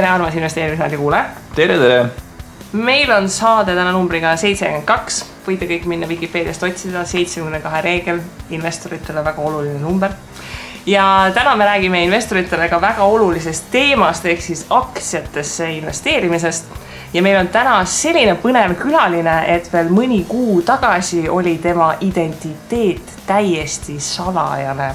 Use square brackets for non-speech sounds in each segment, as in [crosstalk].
tere, armas investeerimisraadio kuulaja. tere, tere. meil on saade täna numbriga seitsekümmend kaks, võite kõik minna Vikipeediast otsida, seitsmekümne kahe reegel, investoritele väga oluline number. ja täna me räägime investoritele ka väga olulisest teemast ehk siis aktsiatesse investeerimisest ja meil on täna selline põnev külaline, et veel mõni kuu tagasi oli tema identiteet täiesti salajane.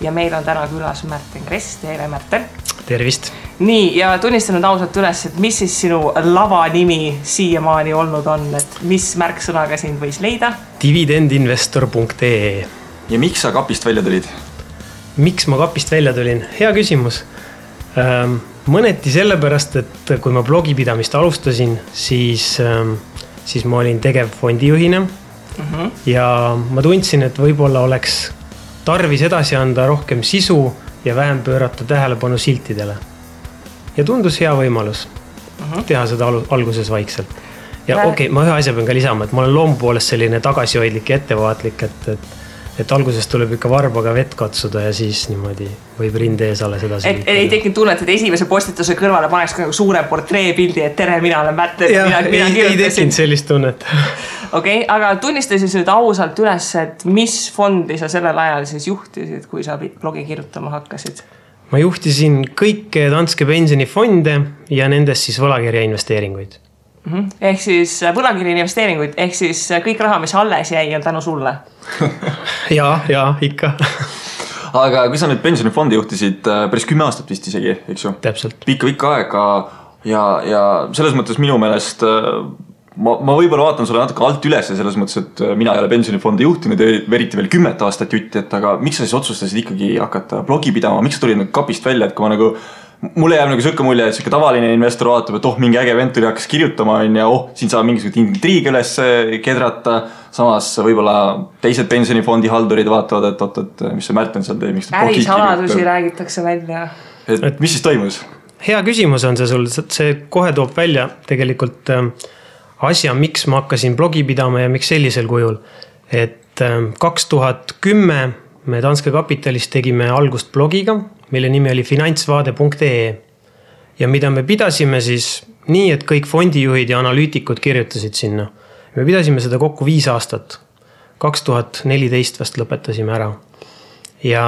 Ja meil on täna külas Märten Kress, tere Märten. tervist. nii ja tunnistan nüüd ausalt üles, et mis siis sinu lavanimi siiamaani olnud on, et mis märksõnaga sind võis leida? dividendinvestor.ee. ja miks sa kapist välja tulid? miks ma kapist välja tulin, hea küsimus ähm, mõneti sellepärast, et kui ma blogipidamist alustasin, siis, ähm, siis ma olin tegevfondijuhina mm. -hmm. ja ma tundsin, et võib-olla oleks tarvis edasi anda rohkem sisu ja vähem pöörata tähelepanu siltidele. ja tundus hea võimalus mm -hmm. teha seda alguses vaikselt. ja okei okay,, ma ühe asja pean ka lisama, et ma olen loomu poolest selline tagasihoidlik ja ettevaatlik, et, et et alguses tuleb ikka varbaga vett katsuda ja siis niimoodi võib rinde ees alles edasi. et ei tekkinud tunnet, et esimese postituse kõrvale paneks ka nagu suure portreepildi, et tere, mina olen Märt. ei, ei tekkinud sellist tunnet. [laughs] okei okay,, aga tunnista siis nüüd ausalt üles, et mis fondi sa sellel ajal siis juhtisid, kui sa blogi kirjutama hakkasid? ma juhtisin kõiki Danske pensionifonde ja nendest siis võlakirja investeeringuid mm. -hmm. ehk siis äh, võlakirja investeeringuid, ehk siis äh, kõik raha, mis alles jäi, on tänu sulle [laughs] ja, ja ikka [laughs] aga kui sa nüüd pensionifondi juhtisid äh, päris kümme aastat vist isegi, eks ju? täpselt. pikka, pikka aega ja, ja selles mõttes minu meelest ma, ma võib-olla vaatan sulle natuke alt üles selles mõttes, et mina ei ole pensionifondi juhtinud ja eriti veel kümmet aastat jutti, et aga miks sa siis otsustasid ikkagi hakata blogi pidama, miks sa tulid nagu kapist välja, et kui ma nagu mulle jääb nagu sihuke mulje, et sihuke tavaline investor vaatab, et oh, mingi äge vend tuli, hakkas kirjutama, on ju, oh, siin saab mingisugust intriigi üles kedrata. samas võib-olla teised pensionifondi haldurid vaatavad, et oot, et mis see Märten seal teeb, miks ta. ärisaladusi räägitakse välja. et, et mis siis toimus? hea küsimus on see sul, see kohe toob välja tegelikult äh, asja, miks ma hakkasin blogi pidama ja miks sellisel kujul. et äh, kaks tuhat kümme me Danske Kapitalis tegime algust blogiga mille nimi oli finantsvaade.ee. ja mida me pidasime siis nii, et kõik fondijuhid ja analüütikud kirjutasid sinna. me pidasime seda kokku viis aastat. kaks tuhat neliteist vast lõpetasime ära. ja,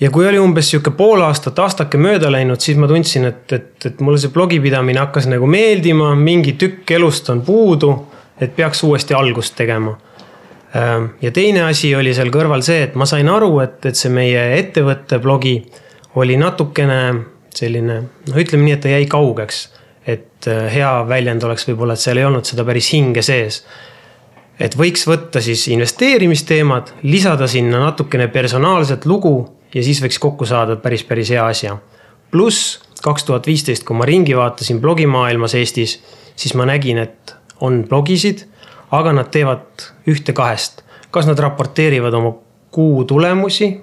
ja kui oli umbes sihuke pool aastat, aastake mööda läinud, siis ma tundsin, et, et, et mulle see blogipidamine hakkas nagu meeldima, mingi tükk elust on puudu, et peaks uuesti algust tegema ja teine asi oli seal kõrval see, et ma sain aru, et, et see meie ettevõtte blogi oli natukene selline, noh, ütleme nii, et ta jäi kaugeks. et eh, hea väljend oleks võib-olla, et seal ei olnud seda päris hinge sees. et võiks võtta siis investeerimisteemad, lisada sinna natukene personaalset lugu ja siis võiks kokku saada päris, päris hea asja. pluss kaks tuhat viisteist, kui ma ringi vaatasin blogimaailmas Eestis, siis ma nägin, et on blogisid aga nad teevad ühte kahest. kas nad raporteerivad oma kuu tulemusi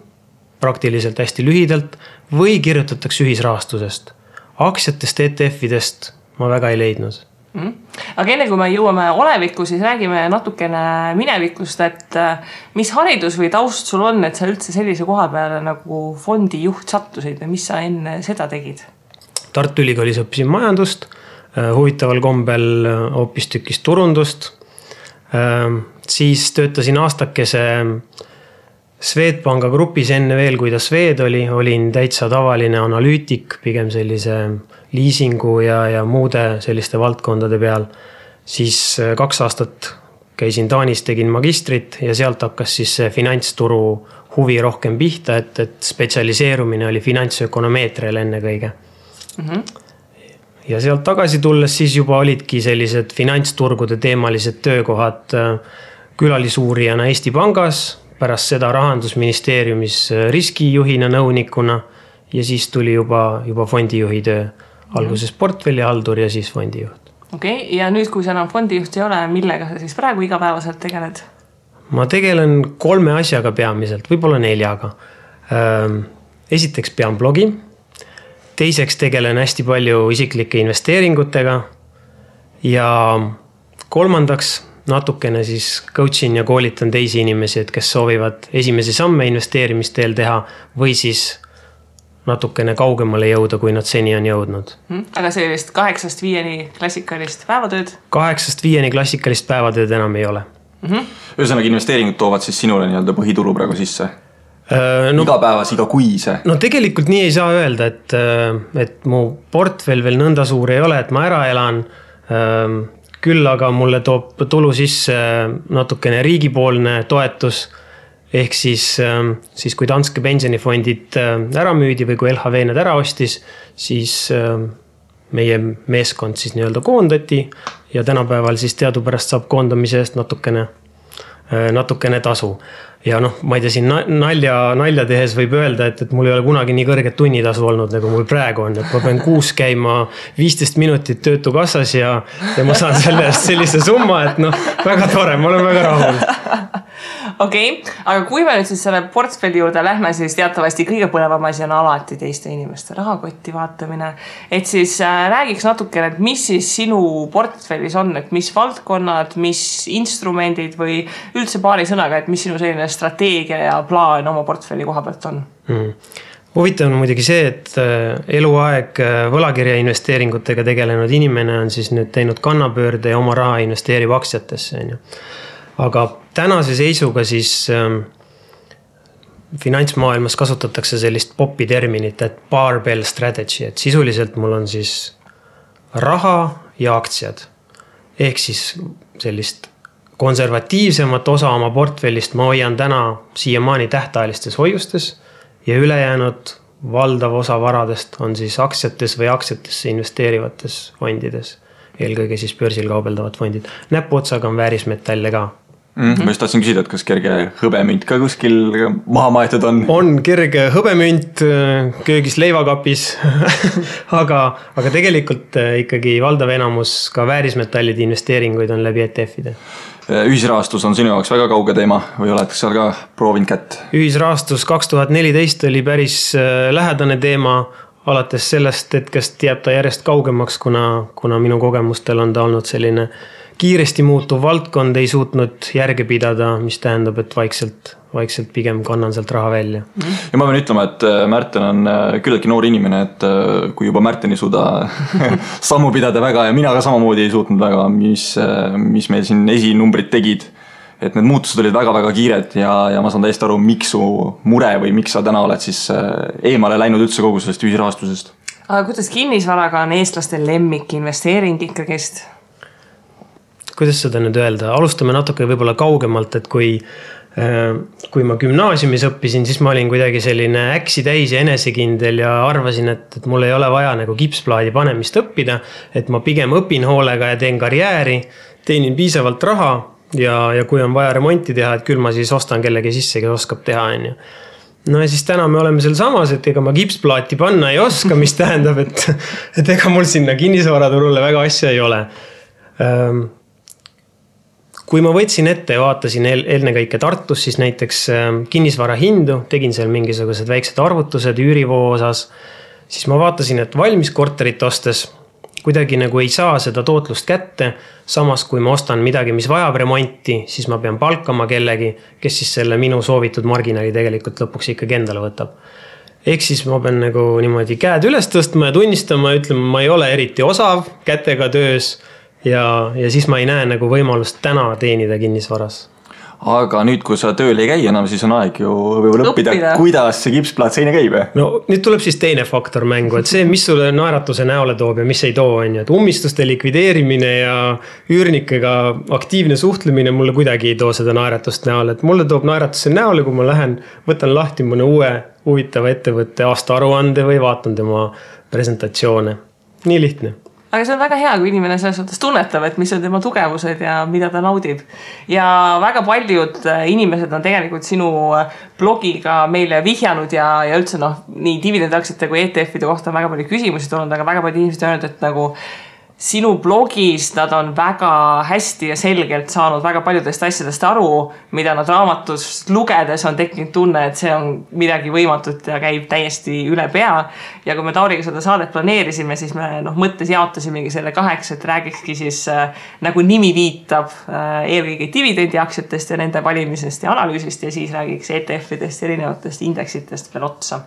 praktiliselt hästi lühidalt või kirjutatakse ühisrahastusest. aktsiatest, ETF-idest ma väga ei leidnud mm.. aga enne kui me jõuame olevikku, siis räägime natukene minevikust, et äh, mis haridus või taust sul on, et sa üldse sellise koha peale nagu fondijuht sattusid või mis sa enne seda tegid? Tartu Ülikoolis õppisin majandust, äh, huvitaval kombel äh, hoopistükkis turundust siis töötasin aastakese Swedbanka grupis enne veel, kui ta Swed oli, olin täitsa tavaline analüütik, pigem sellise liisingu ja, ja muude selliste valdkondade peal. siis äh, kaks aastat käisin Taanis, tegin magistrit ja sealt hakkas siis see finantsturu huvi rohkem pihta, et, et spetsialiseerumine oli finantsökonomeetrial ennekõike mm. -hmm ja sealt tagasi tulles siis juba olidki sellised finantsturgude teemalised töökohad äh, külalisuurijana Eesti Pangas, pärast seda rahandusministeeriumis äh, riskijuhina, nõunikuna ja siis tuli juba, juba fondijuhi töö. alguses portfellihaldur ja siis fondijuht. okei okay,, ja nüüd, kui sa enam fondijuht ei ole, millega sa siis praegu igapäevaselt tegeled? ma tegelen kolme asjaga peamiselt, võib-olla neljaga. esiteks pean blogi teiseks tegelen hästi palju isiklike investeeringutega. ja kolmandaks natukene siis coach in ja koolitan teisi inimesi, et kes soovivad esimesi samme investeerimisteel teha või siis natukene kaugemale jõuda, kui nad seni on jõudnud. Mhm. aga sellist kaheksast viieni klassikalist päevatööd? kaheksast viieni klassikalist päevatööd enam ei ole mm. -hmm. ühesõnaga investeeringud toovad siis sinule nii-öelda põhitulu praegu sisse no,? igapäevase, igakuise? no tegelikult nii ei saa öelda, et, äh, et mu portfell veel nõnda suur ei ole, et ma ära elan. Ähm, küll aga mulle toob tulu sisse natukene riigipoolne toetus ehk siis, ähm, siis kui Danske pensionifondid äh, ära müüdi või kui LHV need ära ostis, siis ähm, meie meeskond siis nii-öelda koondati ja tänapäeval siis teadupärast saab koondamise eest natukene, äh, natukene tasu. Ja noh, ma ei tea, siin nalja, nalja tehes võib öelda, et, et mul ei ole kunagi nii kõrget tunnitasu olnud, nagu mul praegu on, et ma pean kuus käima viisteist minutit Töötukassas ja, ja ma saan selle eest sellise summa, et noh, väga tore, ma olen väga rahul [laughs] okei okay., aga kui me nüüd siis selle portfelli juurde lähme, siis teatavasti kõige põnevam asi on alati teiste inimeste rahakotti vaatamine. et siis äh, räägiks natukene, et mis siis sinu portfellis on, et mis valdkonnad, mis instrumendid või üldse paari sõnaga, et mis sinu selline strateegia ja plaan oma portfelli koha pealt on mm.? huvitav on muidugi see, et äh, eluaeg äh, võlakirja investeeringutega tegelenud inimene on siis nüüd teinud kannapöörde ja oma raha investeerib aktsiatesse, on ju aga tänase seisuga siis ähm, finantsmaailmas kasutatakse sellist popi terminit, et barbell strategy, et sisuliselt mul on siis raha ja aktsiad. ehk siis sellist konservatiivsemat osa oma portfellist ma hoian täna siiamaani tähtajalistes hoiustes ja ülejäänud valdav osa varadest on siis aktsiates või aktsiatesse investeerivates fondides. eelkõige siis börsil kaubeldavad fondid, näpuotsaga on väärismetalle ka mm,. ma just tahtsin küsida, et kas kerge hõbemünt ka kuskil maha maetud on? on kerge hõbemünt äh, köögis leivakapis [laughs] aga, aga tegelikult äh, ikkagi valdav enamus ka väärismetallide investeeringuid on läbi ETF-ide äh, ühisrahastus on sinu jaoks väga kauge teema või oled seal ka proovinud kätt? ühisrahastus kaks tuhat neliteist oli päris lähedane teema, alates sellest hetkest jääb ta järjest kaugemaks, kuna, kuna minu kogemustel on ta olnud selline kiiresti muutuv valdkond ei suutnud järge pidada, mis tähendab, et vaikselt, vaikselt pigem kannan sealt raha välja. ja ma pean ütlema, et äh, Märten on äh, küllaltki noor inimene, et äh, kui juba Märten ei suuda [laughs] sammu pidada väga ja mina ka samamoodi ei suutnud väga, mis, mis meil siin esinumbrid tegid et need muutused olid väga-väga kiired ja, ja ma saan täiesti aru, miks su mure või miks sa täna oled siis eemale läinud üldse kogu sellest ühisrahastusest. aga kuidas kinnisvaraga on eestlaste lemmikinvesteering ikkagist? Kuidas seda nüüd öelda, alustame natuke võib-olla kaugemalt, et kui äh, kui ma gümnaasiumis õppisin, siis ma olin kuidagi selline äksi täis ja enesekindel ja arvasin, et, et mul ei ole vaja nagu kipsplaadi panemist õppida. et ma pigem õpin hoolega ja teen karjääri, teenin piisavalt raha ja, ja kui on vaja remonti teha, et küll ma siis ostan kellegi sisse, kes oskab teha, on ju no ja siis täna me oleme sealsamas, et ega ma kipsplaati panna ei oska, mis tähendab, et, et ega mul sinna kinnisvaraturule väga asja ei ole ähm, kui ma võtsin ette ja vaatasin ennekõike Tartus siis näiteks ähm, kinnisvara hindu, tegin seal mingisugused väiksed arvutused üürivoo osas. siis ma vaatasin, et valmis korterit ostes kuidagi nagu ei saa seda tootlust kätte. samas, kui ma ostan midagi, mis vajab remonti, siis ma pean palkama kellegi, kes siis selle minu soovitud marginaali tegelikult lõpuks ikkagi endale võtab ehk siis ma pean nagu niimoodi käed üles tõstma ja tunnistama ja ütlema, ma ei ole eriti osav kätega töös ja, ja siis ma ei näe nagu võimalust täna teenida kinnisvaras aga nüüd, kui sa tööl ei käi enam, siis on aeg ju võib-olla õppida, õppida., kuidas see kipsplaat seina käib. no nüüd tuleb siis teine faktor mängu, et see, mis sulle naeratuse näole toob ja mis ei too, on ju, et ummistuste likvideerimine ja üürnikega aktiivne suhtlemine mulle kuidagi ei too seda naeratust näole, et mulle toob naeratuse näole, kui ma lähen, võtan lahti mõne uue huvitava ettevõtte aastaaruande või vaatan tema presentatsioone. nii lihtne aga see on väga hea, kui inimene selles suhtes tunnetab, et mis on tema tugevused ja mida ta naudib. ja väga paljud äh, inimesed on tegelikult sinu äh, blogiga meile vihjanud ja, ja üldse noh, nii dividendiaktsiate kui ETF-ide kohta on väga palju küsimusi tulnud, aga väga paljud inimesed on öelnud, et nagu sinu blogis nad on väga hästi ja selgelt saanud väga paljudest asjadest aru, mida nad raamatust lugedes on tekkinud tunne, et see on midagi võimatut ja käib täiesti üle pea. ja kui me Tauriga seda saadet planeerisime, siis me noh, mõttes jaotasimegi selle kaheks, et räägikski siis äh, nagu nimi viitab äh, eelkõige dividendiaktsiatest ja nende valimisest ja analüüsist ja siis räägiks ETF-idest, erinevatest indeksitest veel otsa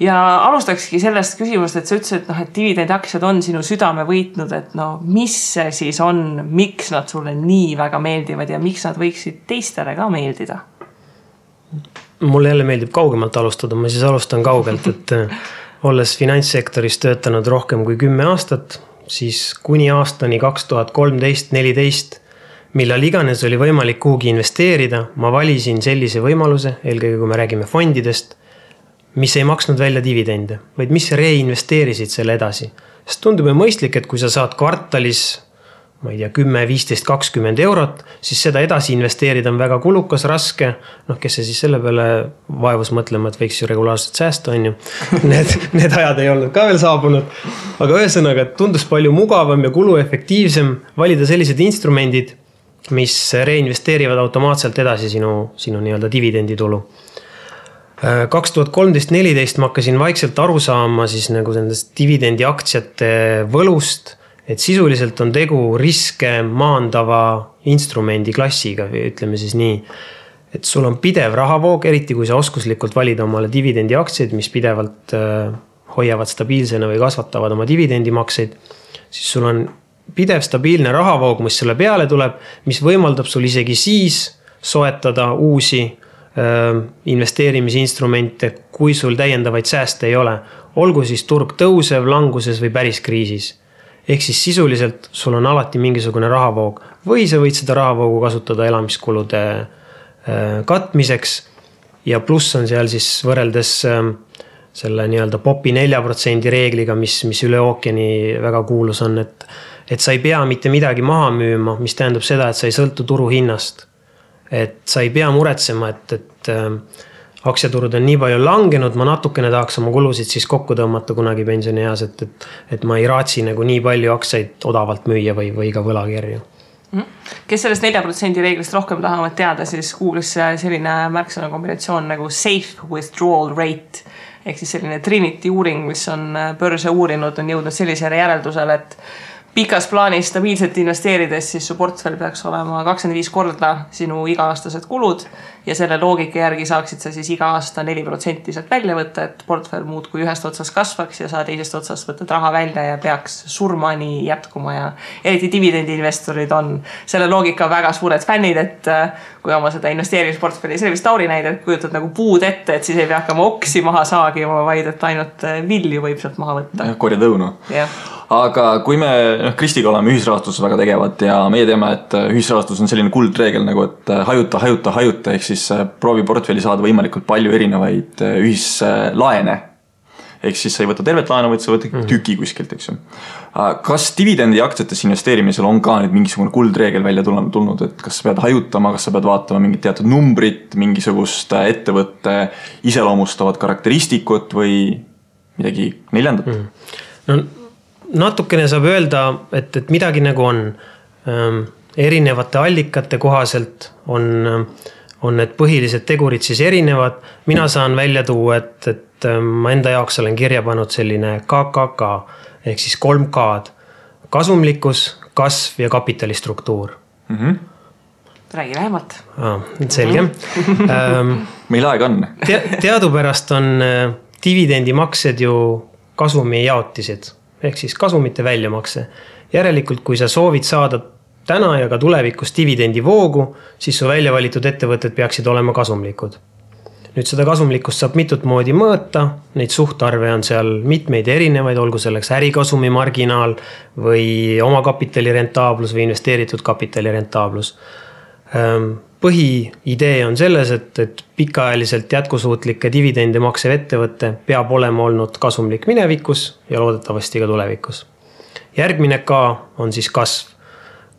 ja alustakski sellest küsimust, et sa ütlesid, et noh, et dividendiaktsiad on sinu südame võitnud, et no mis see siis on, miks nad sulle nii väga meeldivad ja miks nad võiksid teistele ka meeldida? mulle jälle meeldib kaugemalt alustada, ma siis alustan kaugelt, [laughs] et äh, olles finantssektoris töötanud rohkem kui kümme aastat, siis kuni aastani kaks tuhat kolmteist, neliteist millal iganes oli võimalik kuhugi investeerida, ma valisin sellise võimaluse, eelkõige kui me räägime fondidest, mis ei maksnud välja dividende, vaid mis reinvesteerisid selle edasi. sest tundub ju mõistlik, et kui sa saad kvartalis ma ei tea, kümme, viisteist, kakskümmend eurot, siis seda edasi investeerida on väga kulukas, raske. noh, kes see siis selle peale vaevus mõtlema, et võiks ju regulaarselt säästa, on ju. [laughs] Need, need ajad ei olnud ka veel saabunud. aga ühesõnaga, tundus palju mugavam ja kuluefektiivsem valida sellised instrumendid mis reinvesteerivad automaatselt edasi sinu, sinu nii-öelda dividenditulu. Kaks tuhat kolmteist, neliteist ma hakkasin vaikselt aru saama siis nagu nendest dividendiaktsiate võlust. et sisuliselt on tegu riske maandava instrumendi klassiga, ütleme siis nii. et sul on pidev rahavoog, eriti kui sa oskuslikult valid omale dividendiaktsiaid, mis pidevalt äh, hoiavad stabiilsena või kasvatavad oma dividendimakseid. siis sul on pidev stabiilne rahavoog, mis sulle peale tuleb, mis võimaldab sul isegi siis soetada uusi äh, investeerimisinstrumente, kui sul täiendavaid sääste ei ole. olgu siis turg tõusev, languses või päris kriisis. ehk siis sisuliselt sul on alati mingisugune rahavoog või sa võid seda rahavoogu kasutada elamiskulude katmiseks. ja pluss on seal siis võrreldes selle nii-öelda popi nelja protsendi reegliga, mis, mis üle ookeani väga kuulus on, et et sa ei pea mitte midagi maha müüma, mis tähendab seda, et sa ei sõltu turuhinnast. Et sa ei pea muretsema, et, et äh, aktsiaturud on nii palju langenud, ma natukene tahaks oma kulusid siis kokku tõmmata kunagi pensionieas, et, et, et ma ei raatsi nagu nii palju aktsiaid odavalt müüa või, või ka võlakirju mhm. kes sellest nelja protsendi reeglist rohkem tahavad teada, siis Google'isse selline märksõna kombinatsioon nagu safe withdrawal rate ehk siis selline Trinity uuring, mis on äh, börse uurinud, on jõudnud sellisele järeldusele, et pikas plaanis stabiilselt investeerides, siis su portfell peaks olema kakskümmend viis korda sinu iga-aastased kulud. ja selle loogika järgi saaksid sa siis iga aasta neli protsenti sealt välja võtta, et portfell muudkui ühest otsast kasvaks ja sa teisest otsast võtad raha välja ja peaks surmani jätkuma ja. eriti dividendiinvestorid on selle loogika väga suured fännid, et äh, kui oma seda investeerimisportfelli, see oli vist Tauri näide, et kujutad nagu puud ette, et siis ei pea hakkama oksi maha saagima, vaid et ainult äh, vilju võib sealt maha võtta. korjad õunu. Aga kui me noh, Kristiga oleme ühisrahastuses väga tegevad ja meie teame, et äh, ühisrahastus on selline kuldreegel nagu, et äh, hajuta, hajuta, hajuta, ehk siis äh, proovi portfelli saada võimalikult palju erinevaid ühislaene. ehk siis sa ei võta tervet laenu, vaid sa võtad mm -hmm. tüki kuskilt, eks ju. kas dividendiaktsiatesse investeerimisel on ka nüüd mingisugune kuldreegel välja tulnud, et kas sa pead hajutama, kas sa pead vaatama mingit teatud numbrit, mingisugust ettevõtte iseloomustavat karakteristikut või midagi neljandat mm? -hmm. no natukene saab öelda, et, et midagi nagu on ähm,. erinevate allikate kohaselt on, on need põhilised tegurid siis erinevad. mina saan välja tuua, et, et ähm, ma enda jaoks olen kirja pannud selline KKK ehk siis kolm K-d. kasumlikkus, kasv ja kapitalistruktuur mm. -hmm räägi lähemalt ah,. selge mm. -hmm. meil aega on te. teadupärast on äh, dividendimaksed ju kasumi jaotised ehk siis kasumite väljamakse. järelikult, kui sa soovid saada täna ja ka tulevikus dividendivoogu, siis su välja valitud ettevõtted peaksid olema kasumlikud. nüüd seda kasumlikkust saab mitut moodi mõõta, neid suhtarve on seal mitmeid erinevaid, olgu selleks ärikasumi marginaal või omakapitali rentaablus või investeeritud kapitali rentaablus põhiidee on selles, et, et pikaajaliselt jätkusuutlikke dividende maksev ettevõte peab olema olnud kasumlik minevikus ja loodetavasti ka tulevikus. järgmine K on siis kasv.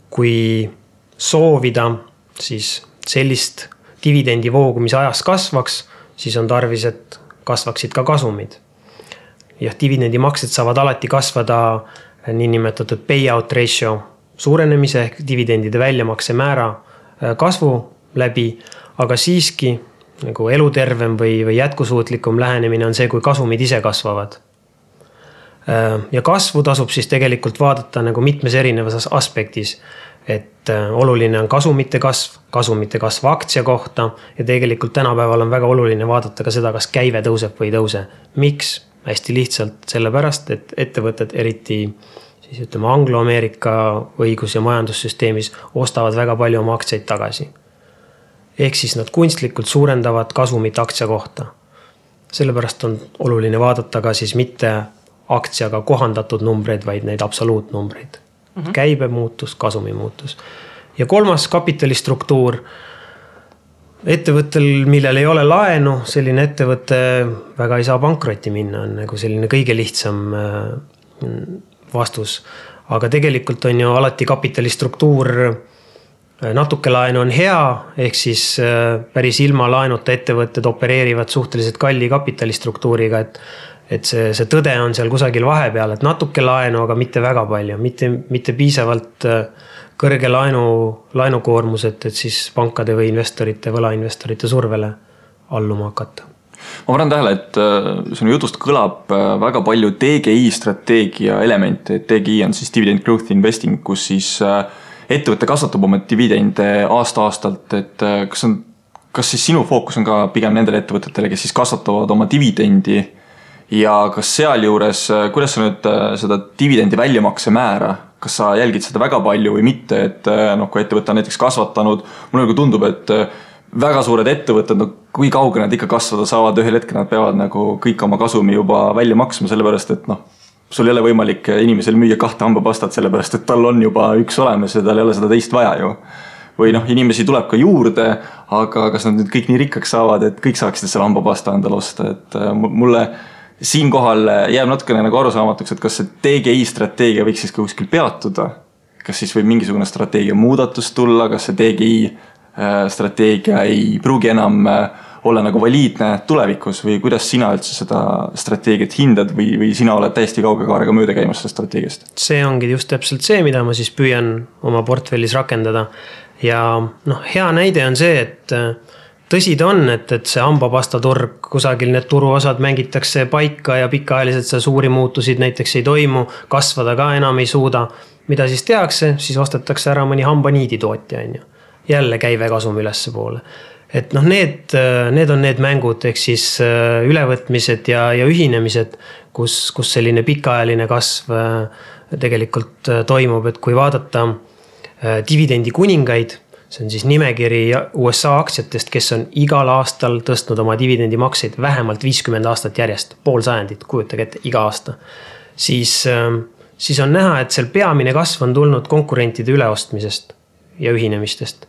kui soovida siis sellist dividendivoogu, mis ajas kasvaks, siis on tarvis, et kasvaksid ka kasumid. jah, dividendimaksed saavad alati kasvada niinimetatud payout ratio suurenemise ehk dividendide väljamakse määra kasvu läbi, aga siiski nagu elutervem või, või jätkusuutlikum lähenemine on see, kui kasumid ise kasvavad. Äh, ja kasvu tasub siis tegelikult vaadata nagu mitmes erinevas aspektis. et äh, oluline on kasumite kasv, kasumite kasv aktsia kohta ja tegelikult tänapäeval on väga oluline vaadata ka seda, kas käive tõuseb või ei tõuse. miks? hästi lihtsalt sellepärast, et ettevõtted, eriti siis ütleme, Anglo-Ameerika õigus- ja majandussüsteemis ostavad väga palju oma aktsiaid tagasi. ehk siis nad kunstlikult suurendavad kasumit aktsia kohta. sellepärast on oluline vaadata ka siis mitte aktsiaga kohandatud numbreid, vaid neid absoluutnumbreid mm. -hmm. käibe muutus, kasumi muutus. ja kolmas kapitalistruktuur ettevõttel, millel ei ole laenu, selline ettevõte väga ei saa pankrotti minna, on nagu selline kõige lihtsam äh, vastus. aga tegelikult on ju alati kapitalistruktuur, äh, natuke laenu on hea, ehk siis äh, päris ilma laenuta ettevõtted opereerivad suhteliselt kalli kapitalistruktuuriga, et et see, see tõde on seal kusagil vahepeal, et natuke laenu, aga mitte väga palju, mitte, mitte piisavalt äh, kõrge laenu, laenukoormus, et, et siis pankade või investorite, võlainvestorite survele alluma hakata ma panen tähele, et äh, sinu jutust kõlab äh, väga palju DGI strateegia elemente, et DGI on siis dividend growth investing, kus siis äh, ettevõte kasvatab oma dividende aasta-aastalt, et kas on, kas siis sinu fookus on ka pigem nendele ettevõtetele, kes siis kasvatavad oma dividendi? Ja kas sealjuures, kuidas sa nüüd seda dividendi väljamakse määra kas sa jälgid seda väga palju või mitte, et noh, kui ettevõte on näiteks kasvatanud, mulle nagu tundub, et väga suured ettevõtted, no kui kaugele nad ikka kasvada saavad, ühel hetkel nad peavad nagu kõik oma kasumi juba välja maksma, sellepärast et noh, sul ei ole võimalik inimesel müüa kahte hambapastat, sellepärast et tal on juba üks olemas ja tal ei ole seda teist vaja ju. või noh, inimesi tuleb ka juurde, aga kas nad nüüd kõik nii rikkaks saavad, et kõik saaksid selle hambapasta endale osta, et äh, mulle siinkohal äh, jääb natukene nagu arusaamatuks, et kas see DGI strateegia võiks siis kuskil peatuda. kas siis võib mingisugune strateegia muudatus tulla, kas see DGI strateegia ei pruugi enam äh, olla nagu valiidne tulevikus või kuidas sina üldse seda strateegiat hindad või, või sina oled täiesti kauge kaarega mööda käimas sellest strateegiast? see ongi just täpselt see, mida ma siis püüan oma portfellis rakendada. ja noh, hea näide on see, et tõsi ta on, et, et see hambapasta-turg, kusagil need turuosad mängitakse paika ja pikaajaliselt seal suuri muutusid näiteks ei toimu, kasvada ka enam ei suuda. mida siis tehakse, siis ostetakse ära mõni hambaniiditootja, on ju. Jälle käive kasum ülespoole. et noh, need, need on need mängud, ehk siis äh, ülevõtmised ja, ja ühinemised, kus, kus selline pikaajaline kasv äh, tegelikult äh, toimub, et kui vaadata dividendi kuningaid see on siis nimekiri USA aktsiatest, kes on igal aastal tõstnud oma dividendimakseid vähemalt viiskümmend aastat järjest, pool sajandit, kujutage ette, iga aasta. siis, ähm, siis on näha, et seal peamine kasv on tulnud konkurentide üleostmisest ja ühinemistest.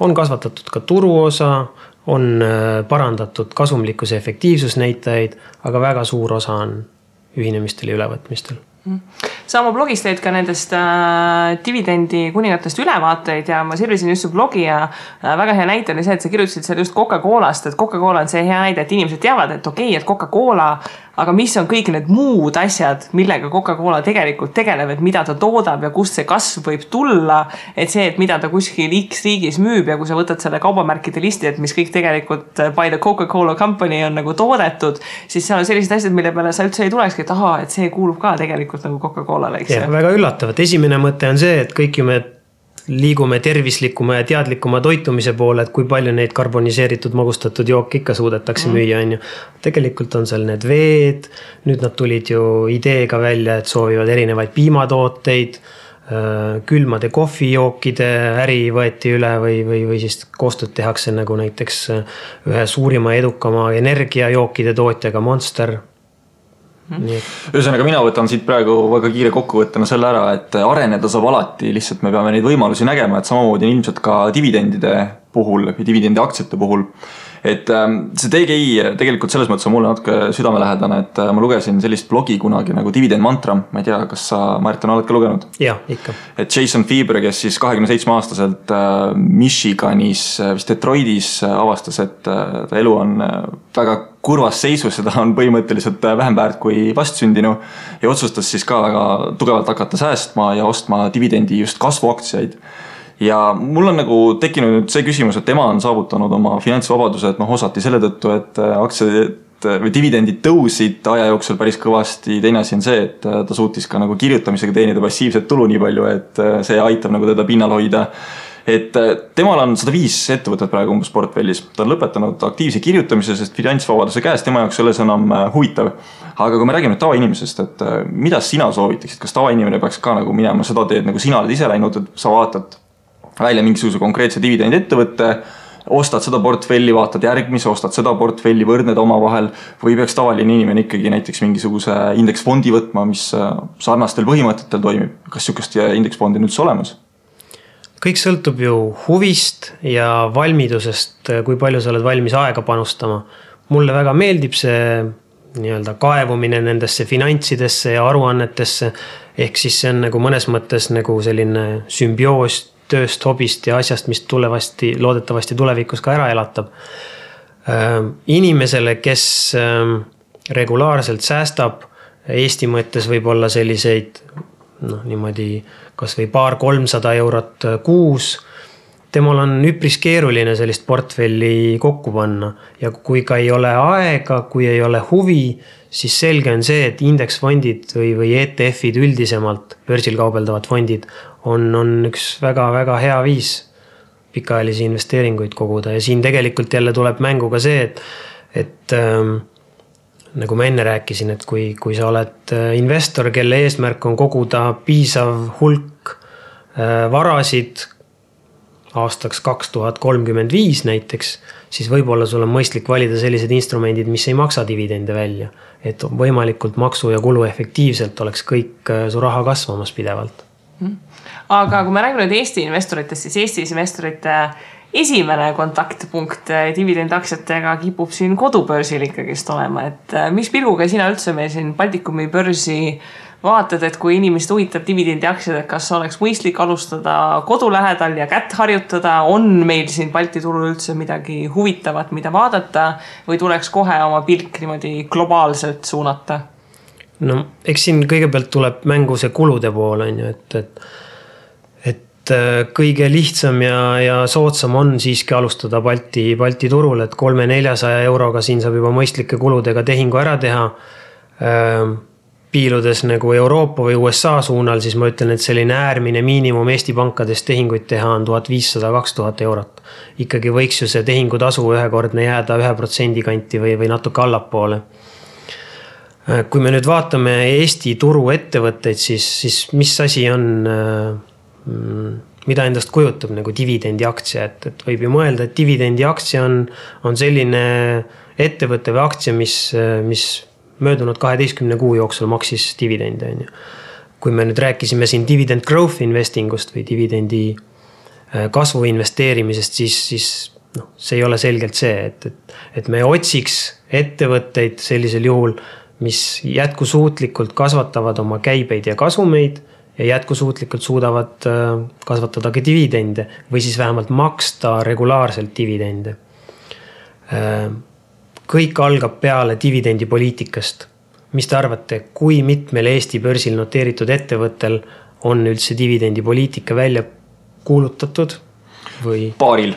On kasvatatud ka turuosa, on äh, parandatud kasumlikkuse efektiivsusnäitajaid, aga väga suur osa on ühinemistel ja ülevõtmistel. Sa oma blogis teed ka nendest äh, dividendi kuningatest ülevaateid ja ma sirvisin just su blogi ja äh, väga hea näite oli see, et sa kirjutasid seal just Coca-Colast, et Coca-Cola on see hea näide, et inimesed teavad, et okei okay,, et Coca-Cola aga mis on kõik need muud asjad, millega Coca-Cola tegelikult tegeleb, et mida ta toodab ja kust see kasv võib tulla. et see, et mida ta kuskil X riigis müüb ja kui sa võtad selle kaubamärkide listi, et mis kõik tegelikult by the Coca-Cola company on nagu toodetud, siis seal on sellised asjad, mille peale sa üldse ei tulekski, et ahaa, et see kuulub ka tegelikult nagu Coca-Colale, eks ju. väga üllatav, et esimene mõte on see, et kõik ju me liigume tervislikuma ja teadlikuma toitumise poole, et kui palju neid karboniseeritud magustatud jooke ikka suudetakse mm. müüa, on ju. tegelikult on seal need veed, nüüd nad tulid ju ideega välja, et soovivad erinevaid piimatooteid äh, külmade kohvijookide äri võeti üle või, või, või siis koostööd tehakse nagu näiteks äh, ühe suurima edukama energiajookide tootjaga Monster. Ühesõnaga, mina võtan siit praegu väga kiire kokkuvõttena selle ära, et areneda saab alati, lihtsalt me peame neid võimalusi nägema, et samamoodi on ilmselt ka dividendide puhul dividendiaktsiate puhul et ähm, see DGI tegelikult selles mõttes on mulle natuke südamelähedane, et äh, ma lugesin sellist blogi kunagi nagu Dividend Mantra, ma ei tea, kas sa, Martin, oled ka lugenud? jah, ikka. et Jason Fieber, kes siis kahekümne seitsme aastaselt äh, Michiganis, äh, vist Detroitis avastas, et ta elu on väga kurvas seisus ja ta on põhimõtteliselt vähem väärt kui vastsündinu. ja otsustas siis ka väga tugevalt hakata säästma ja ostma dividendi just kasvuaktsiaid ja mul on nagu tekkinud nüüd see küsimus, et tema on saavutanud oma finantsvabaduse, et noh, osati selle tõttu, et äh, aktsiad või dividendid tõusid aja jooksul päris kõvasti, teine asi on see, et ta suutis ka nagu kirjutamisega teenida passiivset tulu nii palju, et see aitab nagu teda pinnal hoida. Et äh, temal on sada viis ettevõtet praegu umbes portfellis, ta on lõpetanud aktiivse kirjutamise, sest finantsvabaduse käes tema jaoks ei ole see enam äh, huvitav. aga kui me räägime tavainimesest, et äh, mida sina soovitaksid, kas tavainimene peaks ka nagu minema seda teed, nagu sina oled ise läinud, et sa vaatad välja mingisuguse konkreetse dividendiettevõtte ostad seda portfelli, vaatad järgmise, ostad seda portfelli, võrdned omavahel või peaks tavaline inimene ikkagi näiteks mingisuguse indeksfondi võtma, mis sarnastel põhimõtetel toimib. kas sihukest indeksfondi on üldse olemas? kõik sõltub ju huvist ja valmidusest, kui palju sa oled valmis aega panustama. mulle väga meeldib see nii-öelda kaevumine nendesse finantsidesse ja aruannetesse. ehk siis see on nagu mõnes mõttes nagu selline sümbioos tööst, hobist ja asjast, mis tulevasti, loodetavasti tulevikus ka ära elatab. Äh, inimesele, kes ähm, regulaarselt säästab, Eesti mõttes võib-olla selliseid noh, niimoodi kasvõi paar-kolmsada eurot kuus. Temal on üpris keeruline sellist portfelli kokku panna. Ja kui ka ei ole aega, kui ei ole huvi, siis selge on see, et indeksfondid või, või ETF-id üldisemalt, börsil kaubeldavad fondid on, on üks väga-väga hea viis pikaajalisi investeeringuid koguda. Ja siin tegelikult jälle tuleb mängu ka see, et, et ähm, nagu ma enne rääkisin, et kui, kui sa oled äh, investor, kelle eesmärk on koguda piisav hulk äh, varasid aastaks kaks tuhat kolmkümmend viis näiteks, siis võib-olla sul on mõistlik valida sellised instrumendid, mis ei maksa dividende välja. et võimalikult maksu ja kuluefektiivselt oleks kõik äh, su raha kasvamas pidevalt. aga kui me räägime nüüd Eesti investoritest, siis Eesti investorite esimene kontaktpunkt eh, dividendiaktsiatega kipub siin kodubörsil ikkagist olema, et eh, mis pilguga sina üldse meil siin Baltikumi börsi vaatad, et kui inimest huvitab dividendiaktsiad, et kas oleks mõistlik alustada kodu lähedal ja kätt harjutada, on meil siin Balti turul üldse midagi huvitavat, mida vaadata või tuleks kohe oma pilk niimoodi globaalselt suunata? no eks siin kõigepealt tuleb mängu see kulude pool on ju, et, et äh, kõige lihtsam ja, ja soodsam on siiski alustada Balti, Balti turul, et kolme-neljasaja euroga siin saab juba mõistlike kuludega tehingu ära teha. Piiludes nagu Euroopa või USA suunal, siis ma ütlen, et selline äärmine miinimum Eesti pankades tehinguid teha on tuhat viissada, kaks tuhat eurot. ikkagi võiks ju see tehingutasu ühekordne jääda ühe protsendi kanti või, või natuke allapoole kui me nüüd vaatame Eesti turu ettevõtteid, siis, siis mis asi on Mm, mida endast kujutab nagu dividendiaktsia, et, et võib ju mõelda, et dividendiaktsia on, on selline ettevõte või aktsia, mis, mis möödunud kaheteistkümne kuu jooksul maksis dividende, on ju. kui me nüüd rääkisime siin dividend growth investing ust või dividendi äh, kasvu investeerimisest, siis, siis noh, see ei ole selgelt see, et, et, et me otsiks ettevõtteid sellisel juhul, mis jätkusuutlikult kasvatavad oma käibeid ja kasumeid ja jätkusuutlikult suudavad äh, kasvatada ka dividende või siis vähemalt maksta regulaarselt dividende. Äh, kõik algab peale dividendipoliitikast. mis te arvate, kui mitmel Eesti börsil noteeritud ettevõttel on üldse dividendipoliitika välja kuulutatud või? paaril.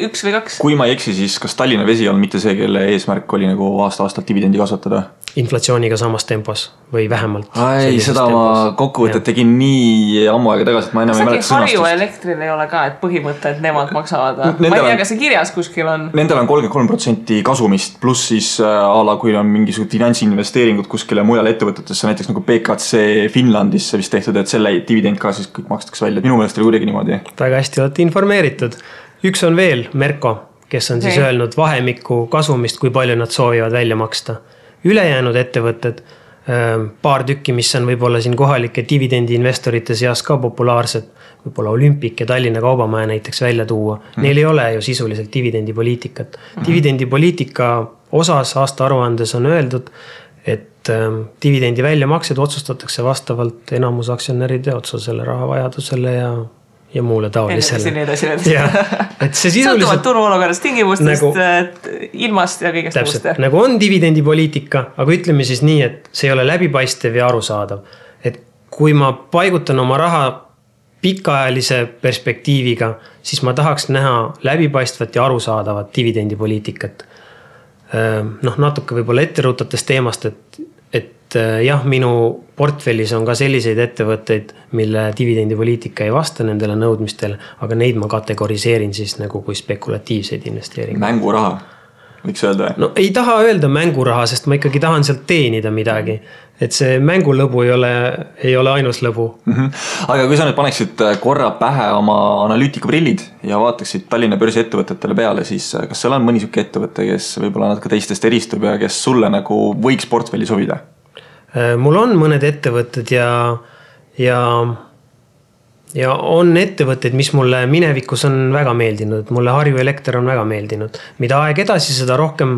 üks või kaks. kui ma ei eksi, siis kas Tallinna Vesi on mitte see, kelle eesmärk oli nagu aasta-aastalt dividendi kasvatada? Inflatsiooniga samas tempos või vähemalt. ei, seda tempos. ma kokkuvõtet tegin nii ammu aega tagasi, et ma enam ei mäleta sõnastust. Harju Elektril ei ole ka, et põhimõte, et nemad maksavad. ma ei tea, kas see kirjas kuskil on. Nendel on kolmkümmend kolm protsenti kasumist, pluss siis äh, a la, kui on mingisugused finantsinvesteeringud kuskile mujale ettevõtetesse, näiteks nagu BKC Finlandisse vist tehtud, et selle dividend ka siis kõik makstakse välja, minu meelest oli kuidagi niimoodi. väga hästi olete informeeritud. üks on veel, Merko, kes on siis okay. öelnud vahemikku kasumist, kui palju nad soovivad välja maksta ülejäänud ettevõtted, ähm, paar tükki, mis on võib-olla siin kohalike dividendiinvestorite seas ka populaarsed, võib-olla Olümpik ja Tallinna Kaubamaja näiteks välja tuua mm., neil ei ole ju sisuliselt dividendipoliitikat mm.. dividendipoliitika osas aastaaruandes on öeldud, et ähm, dividendi väljamaksed otsustatakse vastavalt enamus aktsionäride otsusele, rahavajadusele ja ja muule taolisele. nii edasi, nii [laughs] edasi. sõltuvalt turuolukorrast, tingimustest nagu,, ilmast ja kõigest muust. nagu on dividendipoliitika, aga ütleme siis nii, et see ei ole läbipaistev ja arusaadav. et kui ma paigutan oma raha pikaajalise perspektiiviga, siis ma tahaks näha läbipaistvat ja arusaadavat dividendipoliitikat. noh, natuke võib-olla ette rutates teemast, et, et jah, minu portfellis on ka selliseid ettevõtteid, mille dividendipoliitika ei vasta nendele nõudmistele, aga neid ma kategoriseerin siis nagu kui spekulatiivseid investeeringuid. mänguraha võiks öelda. no ei taha öelda mänguraha, sest ma ikkagi tahan sealt teenida midagi. et see mängulõbu ei ole, ei ole ainus lõbu mm. -hmm. aga kui sa nüüd paneksid äh, korra pähe oma analüütikuprillid ja vaataksid Tallinna börsi ettevõtetele peale, siis äh, kas seal on mõni sihuke ettevõte, kes võib-olla natuke teistest eristub ja kes sulle nagu võiks portfelli sobida? Äh, mul on mõned ettevõtted ja, ja ja on ettevõtteid, mis mulle minevikus on väga meeldinud, mulle Harju Elekter on väga meeldinud. mida aeg edasi, seda rohkem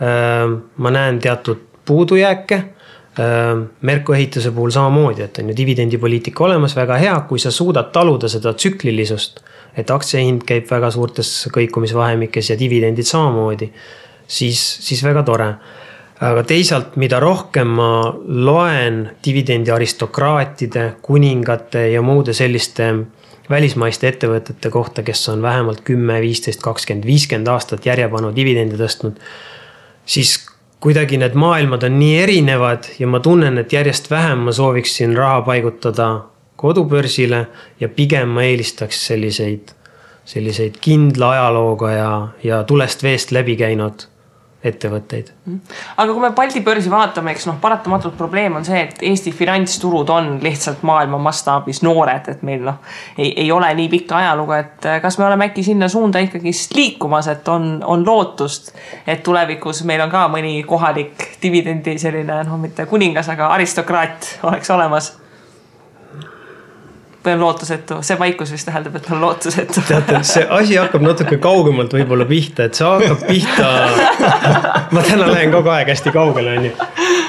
äh, ma näen teatud puudujääke äh,. Merko ehituse puhul samamoodi, et on ju dividendipoliitika olemas, väga hea, kui sa suudad taluda seda tsüklilisust. et aktsiahind käib väga suurtes kõikumisvahemikes ja dividendid samamoodi, siis, siis väga tore aga teisalt, mida rohkem ma loen dividendi aristokraatide, kuningate ja muude selliste välismaiste ettevõtete kohta, kes on vähemalt kümme, viisteist, kakskümmend, viiskümmend aastat järjepanu dividende tõstnud. siis kuidagi need maailmad on nii erinevad ja ma tunnen, et järjest vähem ma sooviksin raha paigutada kodubörsile ja pigem ma eelistaks selliseid, selliseid kindla ajalooga ja, ja tulest veest läbi käinud ettevõtteid. aga kui me Balti börsi vaatame, eks noh, paratamatult probleem on see, et Eesti finantsturud on lihtsalt maailma mastaabis noored, et meil noh, ei, ei ole nii pikka ajalugu, et äh, kas me oleme äkki sinna suunda ikkagist liikumas, et on, on lootust, et tulevikus meil on ka mõni kohalik dividendi selline noh, mitte kuningas, aga aristokraat oleks olemas või on lootusetu, see vaikus vist tähendab, et on lootusetu. teate, see asi hakkab natuke kaugemalt võib-olla pihta, et see hakkab pihta. [laughs] ma täna lähen kogu aeg hästi kaugele, onju.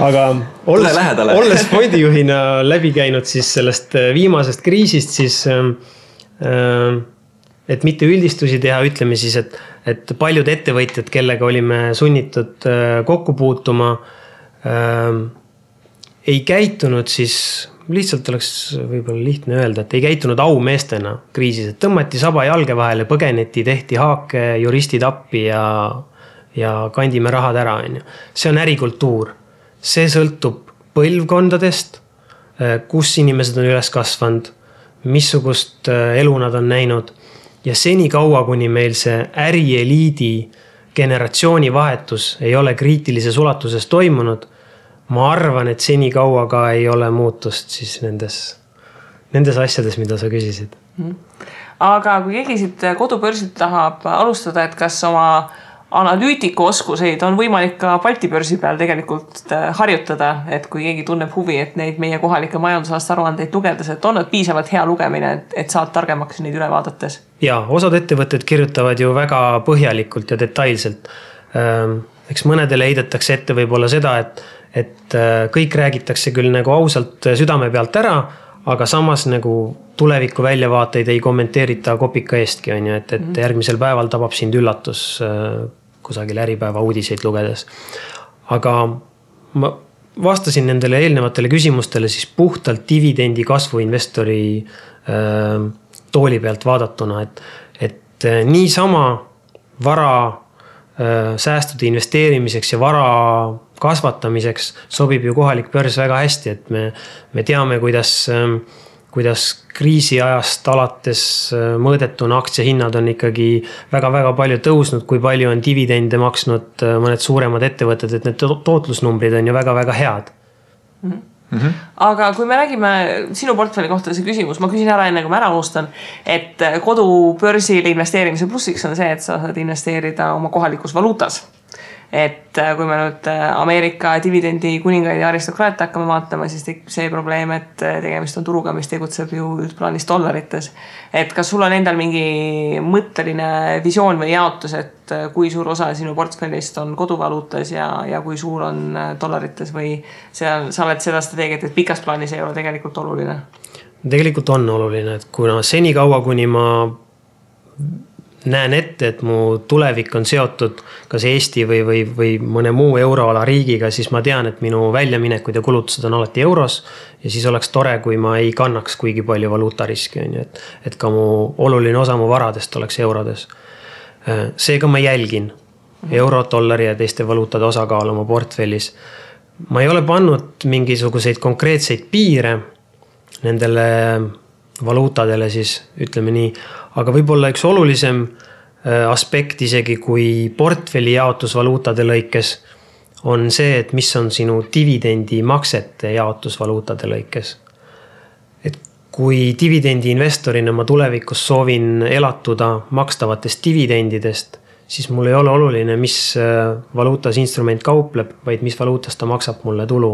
aga olles, olles fondijuhina läbi käinud siis sellest äh, viimasest kriisist, siis äh,. et mitte üldistusi teha, ütleme siis, et, et paljud ettevõtjad, kellega olime sunnitud äh, kokku puutuma äh,. ei käitunud siis lihtsalt oleks võib-olla lihtne öelda, et ei käitunud aumeestena kriisis, et tõmmati saba jalge vahele, põgeneti, tehti haake, juristid appi ja, ja kandime rahad ära, on ju. see on ärikultuur. see sõltub põlvkondadest, eh, kus inimesed on üles kasvanud, missugust eh, elu nad on näinud. ja senikaua, kuni meil see ärieliidi generatsioonivahetus ei ole kriitilises ulatuses toimunud ma arvan, et senikaua ka ei ole muutust siis nendes, nendes asjades, mida sa küsisid mm. aga kui keegi siit kodubörsilt tahab alustada, et kas oma analüütiku oskuseid on võimalik ka Balti börsi peal tegelikult äh, harjutada, et kui keegi tunneb huvi, et neid meie kohalikke majandusaasta aruandeid lugedes, et on nad piisavalt hea lugemine, et, et saad targemaks neid üle vaadates? ja osad ettevõtted kirjutavad ju väga põhjalikult ja detailselt. Ähm, eks mõnedele heidetakse ette võib-olla seda, et et äh, kõik räägitakse küll nagu ausalt äh, südame pealt ära, aga samas nagu tuleviku väljavaateid ei kommenteerita kopika eestki, on ju, et, et mhm. järgmisel päeval tabab sind üllatus äh, kusagil Äripäeva uudiseid lugedes. aga ma vastasin nendele eelnevatele küsimustele siis puhtalt dividendi kasvu investori tooli pealt vaadatuna, et, et niisama vara säästude investeerimiseks ja vara kasvatamiseks sobib ju kohalik börs väga hästi, et me, me teame, kuidas, ähm, kuidas kriisiajast alates äh, mõõdetuna aktsiahinnad on ikkagi väga-väga palju tõusnud, kui palju on dividende maksnud äh, mõned suuremad ettevõtted, et need tootlusnumbrid on ju väga-väga head mm. -hmm. Mm -hmm. aga kui me räägime sinu portfelli kohta see küsimus, ma küsin ära enne kui ma ära unustan. et kodubörsile investeerimise plussiks on see, et sa saad investeerida oma kohalikus valuutas et äh, kui me nüüd äh, Ameerika dividendi kuningaid ja aristokraate hakkame vaatama, siis tekib see probleem, et äh, tegemist on turuga, mis tegutseb ju üldplaanis dollarites. et kas sul on endal mingi mõtteline visioon või jaotus, et kui suur osa sinu portfellist on koduvaluutas ja, ja kui suur on dollarites või seal sa oled seda strateegiat, et pikas plaanis ei ole tegelikult oluline? tegelikult on oluline, et kuna senikaua, kuni ma näen ette, et mu tulevik on seotud kas Eesti või, või, või mõne muu euroala riigiga, siis ma tean, et minu väljaminekud ja kulutused on alati euros. ja siis oleks tore, kui ma ei kannaks kuigi palju valuutariski, on ju, et, et ka mu oluline osa mu varadest oleks eurodes. seega ma jälgin, euro, dollari ja teiste valuutade osakaal oma portfellis. ma ei ole pannud mingisuguseid konkreetseid piire nendele valuutadele siis ütleme nii, aga võib-olla üks olulisem äh, aspekt isegi kui portfelli jaotus valuutade lõikes on see, et mis on sinu dividendimaksete jaotus valuutade lõikes. et kui dividendiinvestorina ma tulevikus soovin elatuda makstavatest dividendidest, siis mul ei ole oluline, mis äh, valuutas instrument kaupleb, vaid mis valuutas ta maksab mulle tulu.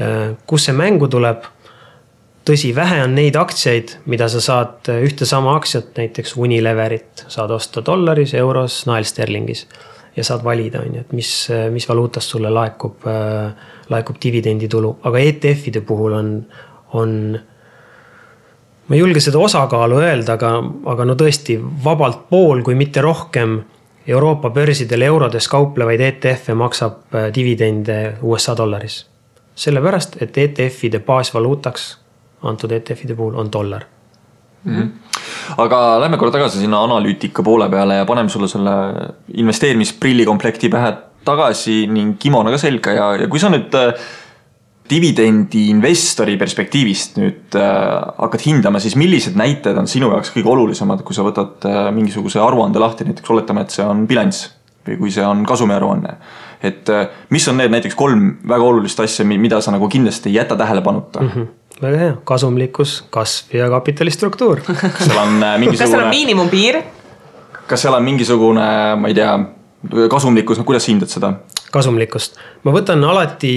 Äh, kus see mängu tuleb tõsi, vähe on neid aktsiaid, mida sa saad, ühte sama aktsiat, näiteks Unileverit saad osta dollaris, euros, naelsterlingis. ja saad valida, on ju, et mis, mis valuutast sulle laekub, laekub dividenditulu, aga ETF-ide puhul on, on. ma ei julge seda osakaalu öelda, aga, aga no tõesti vabalt pool, kui mitte rohkem Euroopa börsidel eurodes kauplevaid ETF-e maksab dividende USA dollaris. sellepärast, et ETF-ide baasvaluutaks antud ETF-ide puhul on dollar mm. -hmm. aga lähme korra tagasi sinna analüütika poole peale ja paneme sulle selle investeerimisprillikomplekti pähe tagasi ning kimono ka selga ja, ja kui sa nüüd äh, dividendi investori perspektiivist nüüd äh, hakkad hindama, siis millised näitajad on sinu jaoks kõige olulisemad, kui sa võtad äh, mingisuguse aruande lahti, näiteks oletame, et see on bilanss või kui see on kasumiaruanne. et äh, mis on need näiteks kolm väga olulist asja, mida sa nagu kindlasti ei jäta tähelepanuta mm? -hmm väga hea, kasumlikkus, kasv ja kapitali struktuur. kas [laughs] seal on mingisugune. Äh, kas seal on miinimumpiir? kas seal on mingisugune, ma ei tea, kasumlikkus, no kuidas hindad seda? kasumlikkust, ma võtan alati,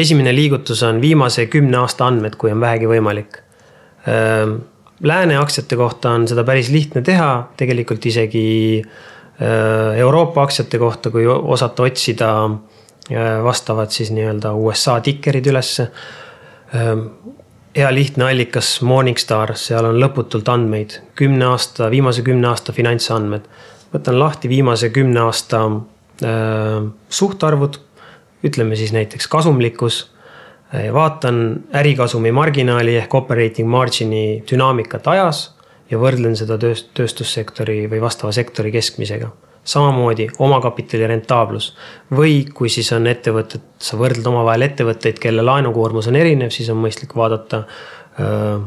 esimene liigutus on viimase kümne aasta andmed, kui on vähegi võimalik. Ehm, lääne aktsiate kohta on seda päris lihtne teha, tegelikult isegi äh, Euroopa aktsiate kohta, kui osata otsida äh, vastavad siis nii-öelda USA tikerid ülesse hea lihtne allikas Morningstar, seal on lõputult andmeid, kümne aasta, viimase kümne aasta finantsandmed. võtan lahti viimase kümne aasta äh, suhtarvud, ütleme siis näiteks kasumlikkus äh,. vaatan ärikasumi marginaali ehk operating margin'i dünaamikat ajas ja võrdlen seda tööst-, tööstussektori või vastava sektori keskmisega samamoodi omakapitali rentaablus. või kui siis on ettevõtted, sa võrdled omavahel ettevõtteid, kelle laenukoormus on erinev, siis on mõistlik vaadata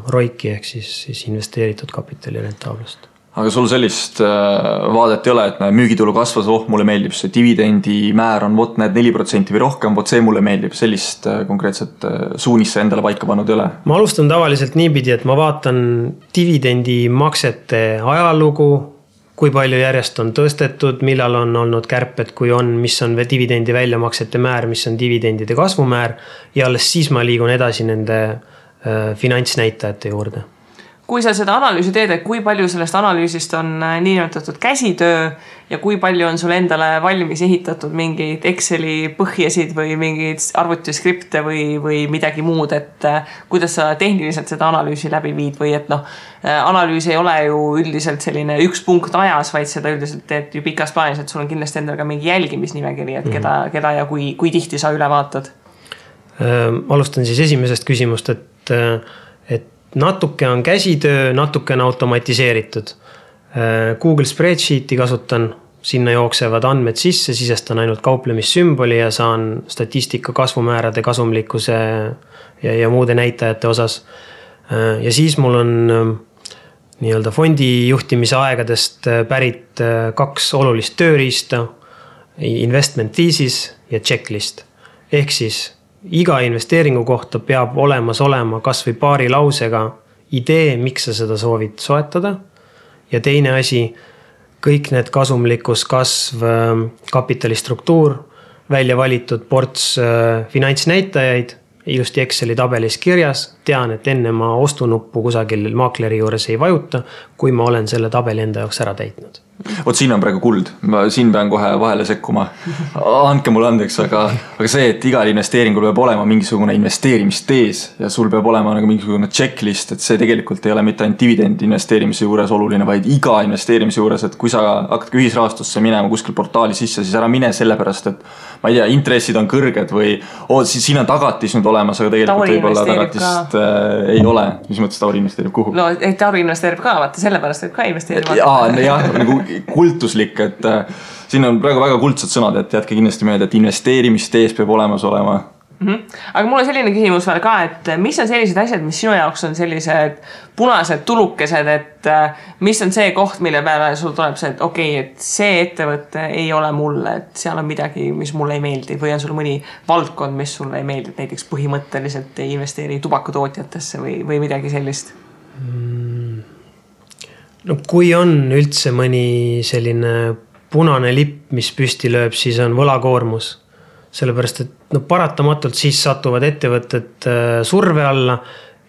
ROIC-i ehk siis, siis investeeritud kapitali rentaablust aga sul sellist vaadet ei ole, et näe, müügitulu kasvas, oh, mulle meeldib see dividendimäär on vot näed neli protsenti või rohkem, vot see mulle meeldib, sellist konkreetset suunist sa endale paika pannud ei ole? ma alustan tavaliselt niipidi, et ma vaatan dividendimaksete ajalugu, kui palju järjest on tõstetud, millal on olnud kärped, kui on, mis on dividendi väljamaksete määr, mis on dividendide kasvumäär. ja alles siis ma liigun edasi nende äh, finantsnäitajate juurde kui sa seda analüüsi teed, et kui palju sellest analüüsist on äh, niinimetatud käsitöö ja kui palju on sul endale valmis ehitatud mingeid Exceli põhjasid või mingeid arvutiskripte või, või midagi muud, et äh, kuidas sa tehniliselt seda analüüsi läbi viid või et noh, äh, analüüs ei ole ju üldiselt selline üks punkt ajas, vaid seda üldiselt teed ju pikas plaanis, et sul on kindlasti endal ka mingi jälgimisnimekiri, et keda -hmm. keda ja kui, kui tihti sa üle vaatad äh,? alustan siis esimesest küsimust, et, et natuke on käsitöö, natuke on automatiseeritud. Äh, Google Spreadsheet'i kasutan, sinna jooksevad andmed sisse, sisestan ainult kauplemissümboli ja saan statistika kasvumäärade, kasumlikkuse ja, ja muude näitajate osas. Äh, ja siis mul on äh, nii-öelda fondi juhtimise aegadest pärit kaks olulist tööriista. Investment thesis ja checklist ehk siis iga investeeringu kohta peab olemas olema kasvõi paari lausega idee, miks sa seda soovid soetada. ja teine asi, kõik need kasumlikkus, kasv, ähm, kapitali struktuur, välja valitud ports äh, finantsnäitajaid ilusti Exceli tabelis kirjas, tean, et enne ma ostunuppu kusagil maakleri juures ei vajuta, kui ma olen selle tabeli enda jaoks ära täitnud vot siin on praegu kuld, ma siin pean kohe vahele sekkuma. andke mulle andeks, aga, aga see, et igal investeeringul peab olema mingisugune investeerimistees ja sul peab olema nagu mingisugune checklist, et see tegelikult ei ole mitte ainult dividendi investeerimise juures oluline, vaid iga investeerimise juures, et kui sa hakkadki ühisrahastusse minema kuskil portaali sisse, siis ära mine sellepärast, et ma ei tea, intressid on kõrged või oo, siis siin on tagatis nüüd olemas, aga tegelikult võib-olla tagatist äh, ei ole. mis mõttes Tauri investeerib kuhu? no, et Tauri investeerib ka, vaata sellepärast võib ka investeerida. aa, jah, nagu kultuslik, et äh, siin on praegu väga kuldsed sõnad, et jätke kindlasti meelde, et investeerimistees peab olemas olema mm. -hmm. aga mul on selline küsimus veel ka, et mis on sellised asjad, mis sinu jaoks on sellised punased tulukesed, et äh, mis on see koht, mille peale sul tuleb see, et okei okay,, et see ettevõte ei ole mulle, et seal on midagi, mis mulle ei meeldi või on sul mõni valdkond, mis sulle ei meeldi, et näiteks põhimõtteliselt ei investeeri tubakatootjatesse või, või midagi sellist mm.? no kui on üldse mõni selline punane lipp, mis püsti lööb, siis on võlakoormus sellepärast et no paratamatult siis satuvad ettevõtted äh, surve alla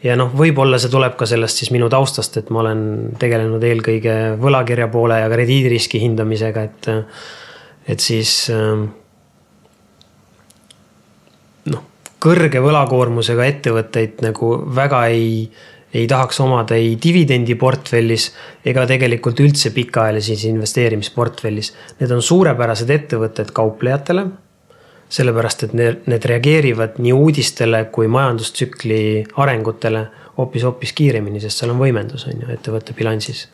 ja noh, võib-olla see tuleb ka sellest siis minu taustast, et ma olen tegelenud eelkõige võlakirja poole ja krediidiriski hindamisega, et, et siis ähm, noh, kõrge võlakoormusega ettevõtteid nagu väga ei, ei tahaks omada ei dividendiportfellis ega tegelikult üldse pikaajalises investeerimisportfellis. Need on suurepärased ettevõtted kauplejatele sellepärast et need, need reageerivad nii uudistele kui majandustsükli arengutele hoopis, hoopis kiiremini, sest seal on võimendus, on ju, ettevõtte bilansis.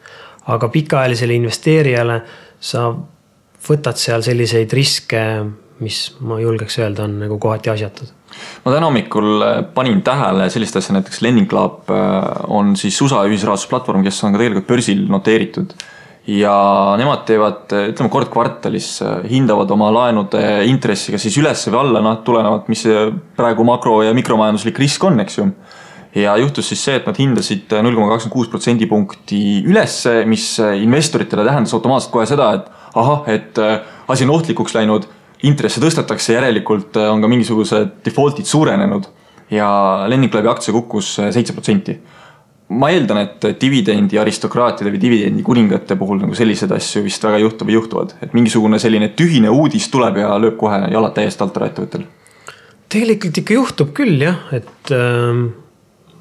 aga pikaajalisele investeerijale sa võtad seal selliseid riske, mis ma julgeks öelda, on nagu kohati asjatud ma täna hommikul äh, panin tähele sellist asja, näiteks Lending Club äh, on siis USA ühisrahastusplatvorm, kes on ka tegelikult börsil noteeritud ja nemad teevad, ütleme kord kvartalis, hindavad oma laenude intressi kas siis üles või alla, noh tulenevalt, mis praegu makro- ja mikromajanduslik risk on, eks ju. ja juhtus siis see, et nad hindasid null koma kakskümmend kuus protsendipunkti ülesse, mis investoritele tähendas automaatselt kohe seda, et ahah, et äh, asi on ohtlikuks läinud, intresse tõstetakse, järelikult äh, on ka mingisugused default'id suurenenud ja Lending Clubi aktsia kukkus äh, seitse protsenti ma eeldan, et dividendi aristokraatide või dividendi kuningate puhul nagu selliseid asju vist väga ei juhtu või juhtuvad, et mingisugune selline tühine uudis tuleb ja lööb kohe jalad täiesti alt ära ettevõttel. tegelikult ikka juhtub küll jah, et äh,